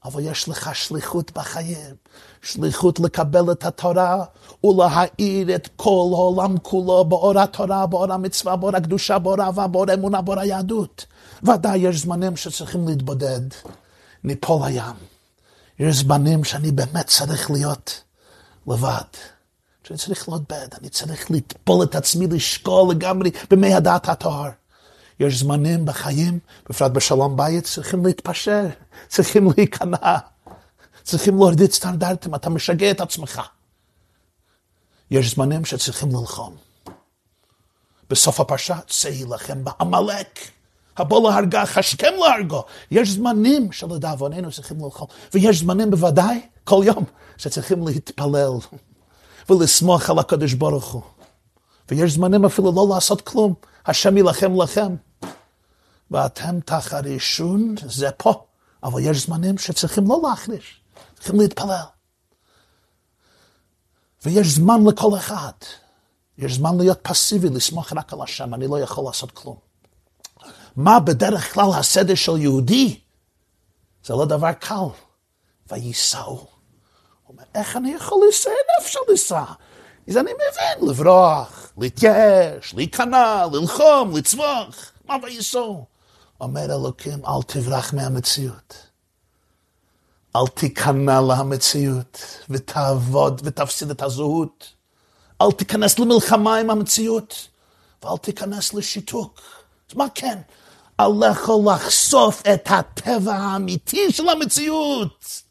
אבל יש לך שליחות בחיים, שליחות לקבל את התורה ולהאיר את כל העולם כולו באור התורה, באור המצווה, באור הקדושה, באור אהבה, באור אמונה, באור היהדות. ודאי יש זמנים שצריכים להתבודד, ניפול הים. יש זמנים שאני באמת צריך להיות לבד. שאני צריך להתבד, אני צריך לטפול את עצמי, לשקול לגמרי במי הדעת הטהר. יש זמנים בחיים, בפרט בשלום בית, צריכים להתפשר, צריכים להיכנע, צריכים להוריד סטנדרטים, אתה משגע את עצמך. יש זמנים שצריכים ללחום. בסוף הפרשה, צא לכם בעמלק. הבוא להרגה, חשכם להרגו. יש זמנים שלדאבוננו צריכים ללחום, ויש זמנים בוודאי, כל יום, שצריכים להתפלל ולסמוך על הקדוש ברוך הוא. ויש זמנים אפילו לא לעשות כלום. השם יילחם לכם. ואתם תחרישון, זה פה. אבל יש זמנים שצריכים לא להחריש, צריכים להתפלל. ויש זמן לכל אחד. יש זמן להיות פסיבי, לסמוך רק על השם, אני לא יכול לעשות כלום. מה בדרך כלל הסדר של יהודי? זה לא דבר קל. וייסעו. הוא אומר, איך אני יכול לנסוע? אין אפשר לנסוע. אז אני מבין, לברוח, להתייאש, להיכנע, ללחום, לצמוח, מה וייסור? אומר אלוקים, אל תברח מהמציאות. אל תיכנע למציאות, ותעבוד, ותפסיד את הזהות. אל תיכנס למלחמה עם המציאות, ואל תיכנס לשיתוק. אז מה כן? עליך לחשוף את הטבע האמיתי של המציאות.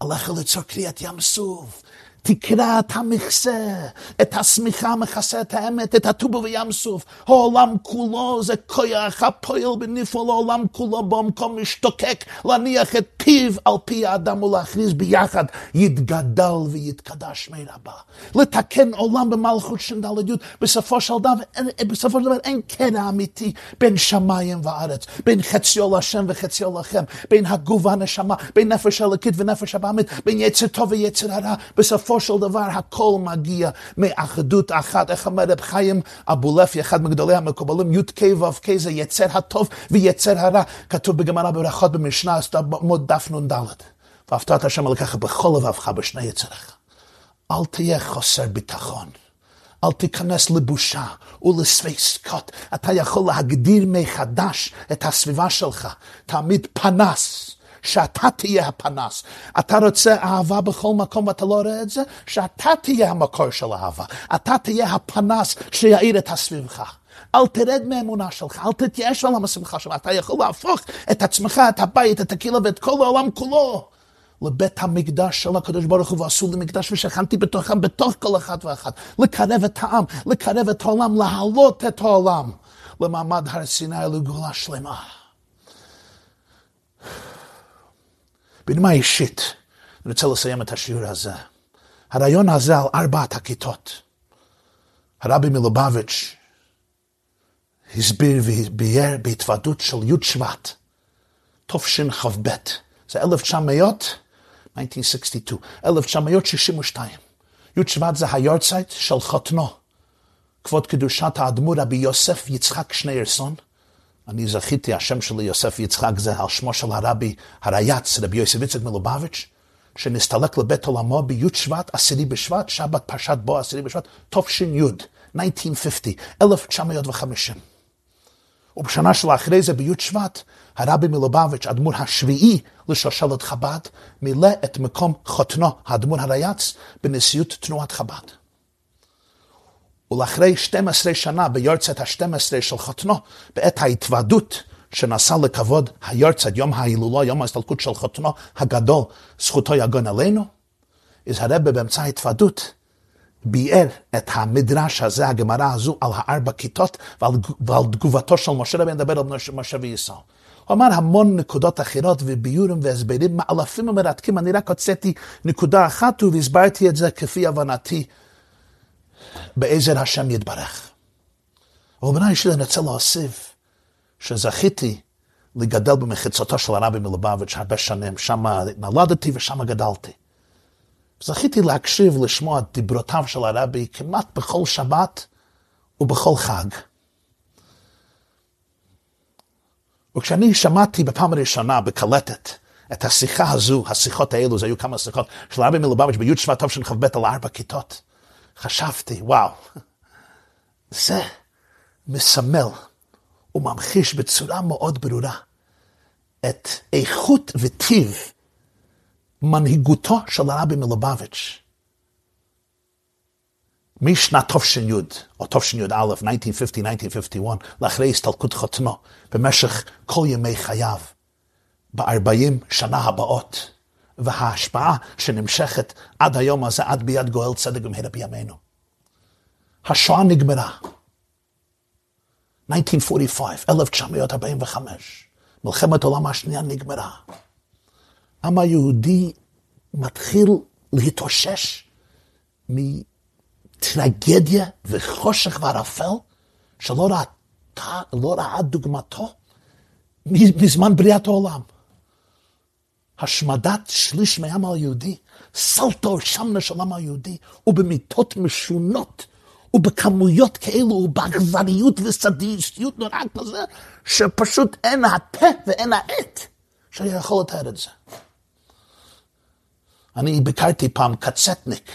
עליך ליצור קריאת ים סוף, תקרא את המכסה, את השמיכה מכסה את האמת, את הטובו וים סוף. העולם כולו זה כוח הפועל בנפלא לעולם כולו במקום משתוקק, להניח את פיו על פי האדם ולהכריז ביחד, יתגדל ויתקדש מרבה. לתקן עולם במלכות ש"ד י', בסופו של דבר, בסופו של דבר אין קרע אמיתי בין שמיים וארץ, בין חציו להשם וחציו לכם, בין הגוף והנשמה, בין נפש אלוקית ונפש הבאמית, בין יצר טוב ויצר הרע. בסופו של דבר הכל מגיע מאחדות אחת. איך אומר רב חיים אבולפי, אחד מגדולי המקובלים, י"ק ו"ק זה יצר הטוב ויצר הרע. כתוב בגמרא ברכות במשנה, אז עמוד דף נ"ד. ואהבת השם אלוקיך בכל לבבך בשני יצריך. אל תהיה חוסר ביטחון. אל תיכנס לבושה ולספקות. אתה יכול להגדיר מחדש את הסביבה שלך. תעמיד פנס. שאתה תהיה הפנס. אתה רוצה אהבה בכל מקום ואתה לא רואה את זה? שאתה תהיה המקור של אהבה. אתה תהיה הפנס שיאיר את הסביבך. אל תרד מאמונה שלך, אל תתייאש על השמחה שלך. אתה יכול להפוך את עצמך, את הבית, את הקהילה ואת כל העולם כולו. לבית המקדש של הקדוש ברוך הוא ועשו לי מקדש ושכנתי בתוכם, בתוך כל אחד ואחד. לקרב את העם, לקרב את העולם, להעלות את העולם למעמד הר סיני לגאולה שלמה. בנימה אישית, אני רוצה לסיים את השיעור הזה. הרעיון הזה על ארבעת הכיתות. הרבי מלובביץ' הסביר וביאר בהתוועדות של י' שבט, תשכ"ב, זה 1900, 1962, 1962. י' שבט זה היורצייט של חותנו, כבוד קדושת האדמו"ר רבי יוסף יצחק שניירסון, אני זכיתי, השם שלי יוסף יצחק זה על שמו של הרבי הרייץ, רבי יוסף יצחק מלובביץ', שנסתלק לבית עולמו בי' שבט, עשירי בשבט, שבת פרשת בו עשירי בשבט, תש"י, 1950, 1950. ובשנה שלאחרי זה בי' שבט, הרבי מלובביץ', אדמו"ר השביעי לשושלת חב"ד, מילא את מקום חותנו, האדמו"ר הרייץ, בנשיאות תנועת חב"ד. ולאחרי 12 שנה, ביורצת ה-12 של חתנו, בעת ההתוועדות שנעשה לכבוד היורצת, יום ההילולו, יום ההסתלקות של חתנו הגדול, זכותו יגון עלינו, אז הרבה באמצע ההתוועדות ביאר את המדרש הזה, הגמרא הזו, על הארבע כיתות ועל, ועל תגובתו של משה רבי, נדבר על משה וישראל. הוא אמר המון נקודות אחרות וביורים והסברים מאלפים ומרתקים, אני רק הוצאתי נקודה אחת והסברתי את זה כפי הבנתי בעזר השם יתברך. אבל בני שלי אני רוצה להוסיף שזכיתי לגדל במחיצתו של הרבי מלובביץ' הרבה שנים, שם נולדתי ושם גדלתי. זכיתי להקשיב, לשמוע את דיברותיו של הרבי כמעט בכל שבת ובכל חג. וכשאני שמעתי בפעם הראשונה בקלטת את השיחה הזו, השיחות האלו, זה היו כמה שיחות של הרבי מלובביץ' בי' שבט תשכ"ב על ארבע כיתות. חשבתי, וואו, זה מסמל וממחיש בצורה מאוד ברורה את איכות וטיב מנהיגותו של הרבי מלובביץ'. משנת תש"י, או תש"י א', 1950-1951, לאחרי הסתלקות חותמו, במשך כל ימי חייו, ב-40 שנה הבאות. וההשפעה שנמשכת עד היום הזה, עד ביד גואל צדק במהרה בימינו. השואה נגמרה. 1945, 1945, מלחמת העולם השנייה נגמרה. העם היהודי מתחיל להתאושש מטרגדיה וחושך וערפל שלא לא ראה דוגמתו מזמן בריאת העולם. השמדת שליש מהעם היהודי, סלטו שמנה של העם היהודי, ובמיתות משונות, ובכמויות כאלו, ובאכזריות וסדיסטיות נורא כזה, שפשוט אין הפה ואין העט שיכול לתאר את זה. אני ביקרתי פעם קצטניק,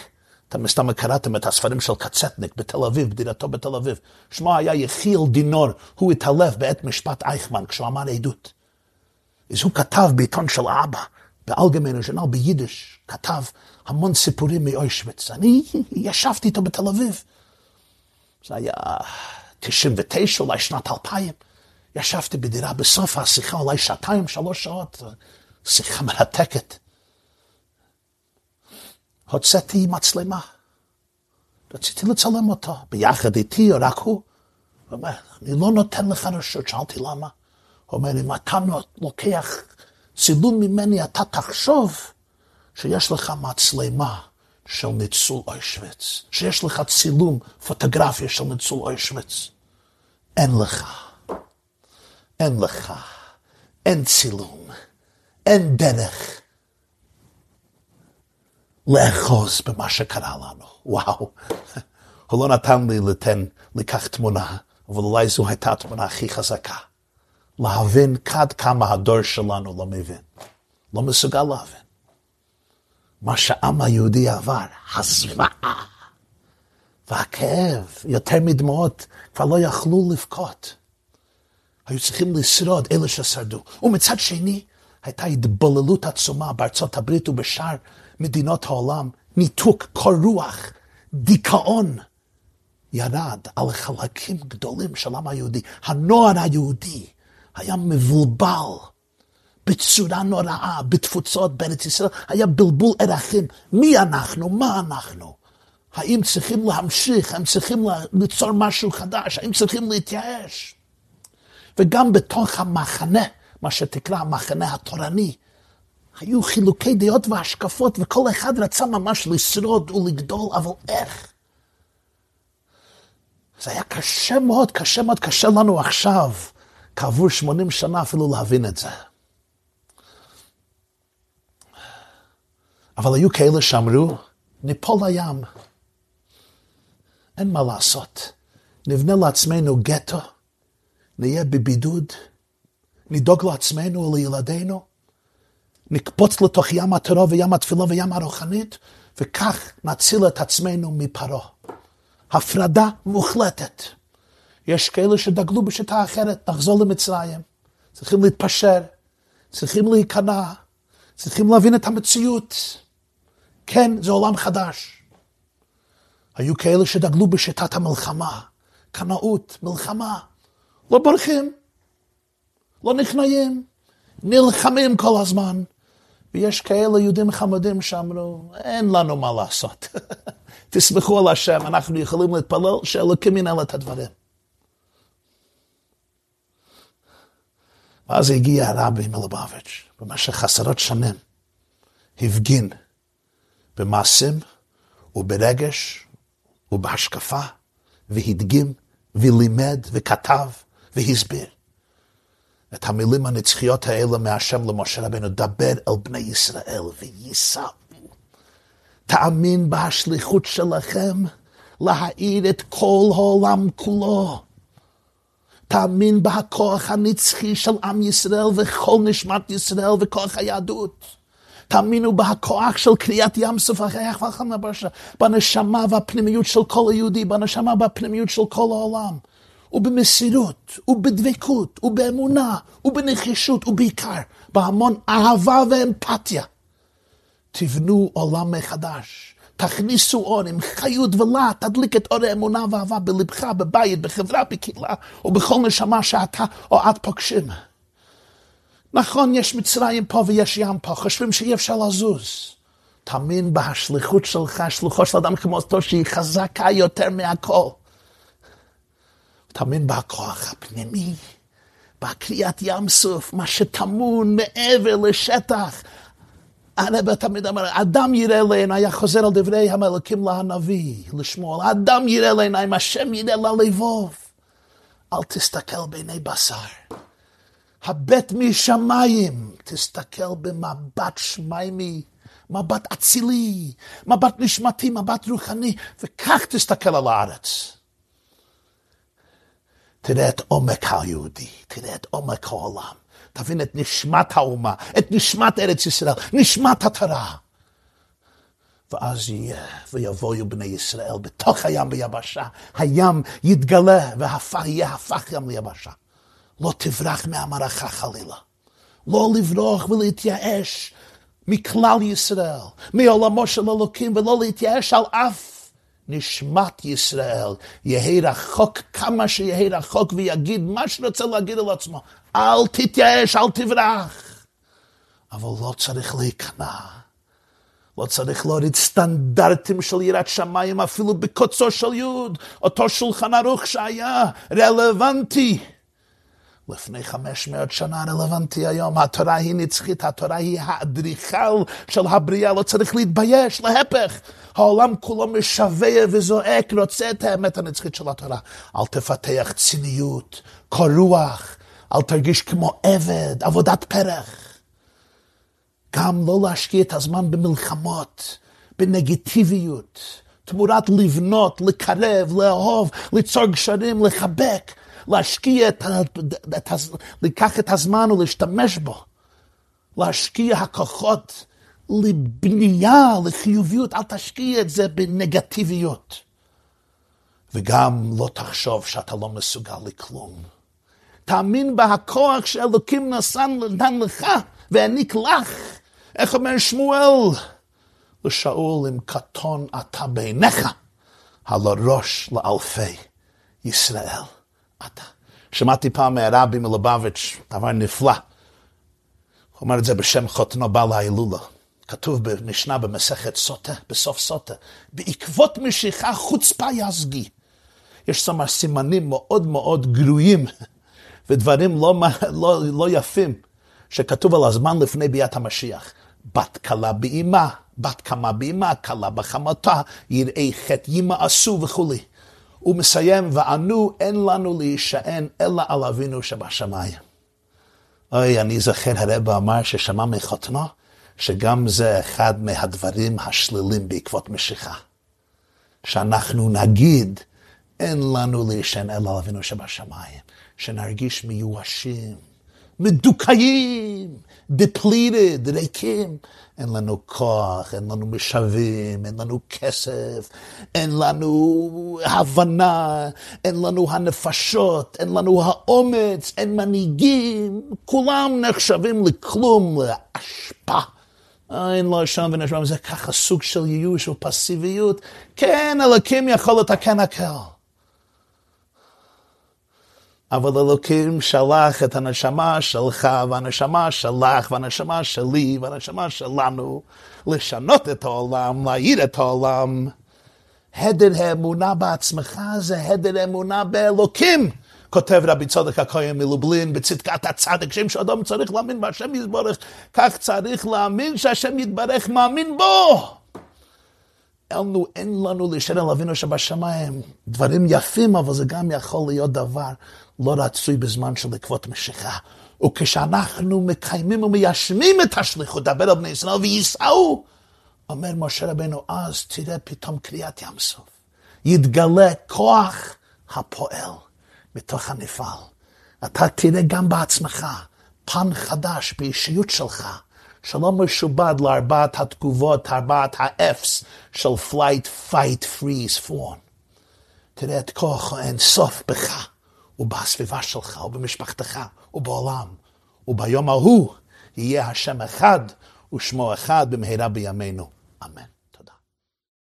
אתם מסתם קראתם את הספרים של קצטניק בתל אביב, בדירתו בתל אביב. שמו היה יחיל דינור, הוא התעלף בעת משפט אייכמן כשהוא אמר עדות. אז הוא כתב בעיתון של אבא, באלגמן ז'נל ביידיש, כתב המון סיפורים מאוישוויץ. אני ישבתי איתו בתל אביב. זה היה 99, אולי שנת 2000. ישבתי בדירה בסוף השיחה, אולי שעתיים, שלוש שעות, שיחה מרתקת. הוצאתי מצלמה. רציתי לצלם אותו, ביחד איתי או רק הוא. הוא אומר, אני לא נותן לך רשות, שאלתי למה. הוא אומר, אם אתה לוקח צילום ממני, אתה תחשוב שיש לך מצלמה של ניצול אוישוויץ, שיש לך צילום, פוטוגרפיה של ניצול אוישוויץ. אין לך. אין לך. אין צילום. אין דרך לאחוז במה שקרה לנו. וואו. הוא לא נתן לי לתן, לקח תמונה, אבל אולי זו הייתה התמונה הכי חזקה. להבין עד כמה הדור שלנו לא מבין. לא מסוגל להבין. מה שהעם היהודי עבר, הזוועה והכאב, יותר מדמעות, כבר לא יכלו לבכות. היו צריכים לשרוד אלה ששרדו. ומצד שני, הייתה התבוללות עצומה בארצות הברית ובשאר מדינות העולם, ניתוק, קור רוח, דיכאון. ירד על חלקים גדולים של העם היהודי. הנוער היהודי היה מבולבל בצורה נוראה, בתפוצות בארץ ישראל, היה בלבול ערכים. מי אנחנו? מה אנחנו? האם צריכים להמשיך? האם צריכים ליצור משהו חדש? האם צריכים להתייאש? וגם בתוך המחנה, מה שתקרא המחנה התורני, היו חילוקי דעות והשקפות, וכל אחד רצה ממש לשרוד ולגדול, אבל איך? זה היה קשה מאוד, קשה מאוד, קשה לנו עכשיו, כעבור 80 שנה אפילו להבין את זה. אבל היו כאלה שאמרו, ניפול לים. אין מה לעשות. נבנה לעצמנו גטו, נהיה בבידוד, נדאג לעצמנו ולילדינו, נקפוץ לתוך ים הטרור וים התפילה וים הרוחנית, וכך נציל את עצמנו מפרעה. הפרדה מוחלטת. יש כאלה שדגלו בשיטה אחרת, נחזור למצרים. צריכים להתפשר, צריכים להיכנע, צריכים להבין את המציאות. כן, זה עולם חדש. היו כאלה שדגלו בשיטת המלחמה, קנאות, מלחמה. לא בורחים, לא נכנעים, נלחמים כל הזמן. ויש כאלה יהודים חמודים שאמרו, אין לנו מה לעשות. תסמכו על השם, אנחנו יכולים להתפלל שאלוקים ינהל את הדברים. ואז הגיע הרבי מלובביץ', במשך עשרות שנים, הפגין במעשים וברגש ובהשקפה, והדגים ולימד וכתב והסביר את המילים הנצחיות האלה מהשם למשה רבנו, דבר אל בני ישראל וייסעו. תאמין בהשליחות שלכם להאיר את כל העולם כולו. תאמין בכוח הנצחי של עם ישראל וכל נשמת ישראל וכוח היהדות. תאמינו בכוח של קריאת ים סוף הריח והחמה ברשה, בנשמה והפנימיות של כל היהודי, בנשמה והפנימיות של כל העולם. ובמסירות, ובדבקות, ובאמונה, ובנחישות, ובעיקר בהמון אהבה ואמפתיה. תבנו עולם מחדש. תכניסו אור עם חיות ולהט, תדליק את אור האמונה והאהבה בלבך, בבית, בחברה, בקהילה, ובכל נשמה שאתה או את פוגשים. נכון, יש מצרים פה ויש ים פה, חושבים שאי אפשר לזוז. תאמין בהשליחות שלך, שלוחו של אדם כמו אותו, שהיא חזקה יותר מהכל. תאמין בכוח הפנימי, בקריאת ים סוף, מה שטמון מעבר לשטח. הרב תמיד אמר, אדם יראה לעיני, היה חוזר על דברי המלכים להנביא, לשמואל, אדם יראה לעיניים, השם יראה ללבוב. אל תסתכל בעיני בשר. הבט משמיים, תסתכל במבט שמיימי, מבט אצילי, מבט נשמתי, מבט רוחני, וכך תסתכל על הארץ. תראה את עומק היהודי, תראה את עומק העולם, תבין את נשמת האומה, את נשמת ארץ ישראל, נשמת התורה. ואז יהיה, ויבואו בני ישראל בתוך הים ביבשה. הים יתגלה ויהיה הפך ים ליבשה. לא תברח מהמערכה חלילה. לא לברוח ולהתייאש מכלל ישראל, מעולמו של אלוקים, ולא להתייאש על אף נשמת ישראל. יהי רחוק כמה שיהי רחוק ויגיד מה שרוצה להגיד על עצמו. אל תתייאש, אל תברח. אבל לא צריך להיכנע. לא צריך להוריד סטנדרטים של יראת שמיים אפילו בקוצו של יוד. אותו שולחן ערוך שהיה רלוונטי. לפני 500 שנה רלוונטי היום. התורה היא נצחית, התורה היא האדריכל של הבריאה, לא צריך להתבייש, להפך. העולם כולו משווע וזועק, רוצה את האמת הנצחית של התורה. אל תפתח ציניות, קור רוח, אל תרגיש כמו עבד, עבודת פרח. גם לא להשקיע את הזמן במלחמות, בנגטיביות, תמורת לבנות, לקרב, לאהוב, ליצור גשרים, לחבק. להשקיע את, את, לקח את הזמן ולהשתמש בו, להשקיע הכוחות לבנייה, לחיוביות, אל תשקיע את זה בנגטיביות. וגם לא תחשוב שאתה לא מסוגל לכלום. תאמין בהכוח שאלוקים נתן לך והעניק לך. איך אומר שמואל? לשאול אם קטון אתה בעיניך, הלא ראש לאלפי ישראל. אתה. שמעתי פעם מהרבי מלובביץ', דבר נפלא. הוא אומר את זה בשם חותנו בעל ההילולה. כתוב במשנה במסכת סוטה, בסוף סוטה, בעקבות משיכה חוצפה יזגי. יש שם סימנים מאוד מאוד גרועים ודברים לא, לא, לא יפים שכתוב על הזמן לפני ביאת המשיח. בת כלה באימה, בת קמה באימה, כלה בחמתה, יראי חטא ימאסו וכולי. הוא מסיים, וענו אין לנו להישען אלא על אבינו שבשמיים. אוי, אני זוכר הרב אמר ששמע מחותנו, שגם זה אחד מהדברים השלילים בעקבות משיכה. שאנחנו נגיד, אין לנו להישען אלא על אבינו שבשמיים. שנרגיש מיואשים, מדוכאים, depleted, ריקים. אין לנו כוח, אין לנו משאבים, אין לנו כסף, אין לנו הבנה, אין לנו הנפשות, אין לנו האומץ, אין מנהיגים, כולם נחשבים לכלום, לאשפה. אין לו שם ונשמע, זה ככה סוג של ייאוש ופסיביות. כן, אלוקים יכול לתקן הכל. אבל אלוקים שלח את הנשמה שלך, והנשמה שלך, והנשמה שלי, והנשמה שלנו, לשנות את העולם, להעיר את העולם. הדר האמונה בעצמך זה הדר אמונה באלוקים. כותב רבי צודק הכהן מלובלין בצדקת הצדק, שם שאדם צריך להאמין בהשם יתברך, כך צריך להאמין שהשם יתברך מאמין בו. לנו, אין לנו להישאר על אבינו שבשמיים. דברים יפים, אבל זה גם יכול להיות דבר לא רצוי בזמן של עקבות משיכה. וכשאנחנו מקיימים ומיישמים את השליחות, דבר על בני ישראל וייסעו, אומר משה רבנו אז, תראה פתאום קריאת ים סוף. יתגלה כוח הפועל מתוך הנפעל. אתה תראה גם בעצמך פן חדש באישיות שלך, שלא משובד לארבעת התגובות, ארבעת ה-F's של flight, fight, freeze, fawn. תראה את כוח האין סוף בך. ובסביבה שלך, ובמשפחתך, ובעולם. וביום ההוא יהיה השם אחד ושמו אחד במהרה בימינו. אמן.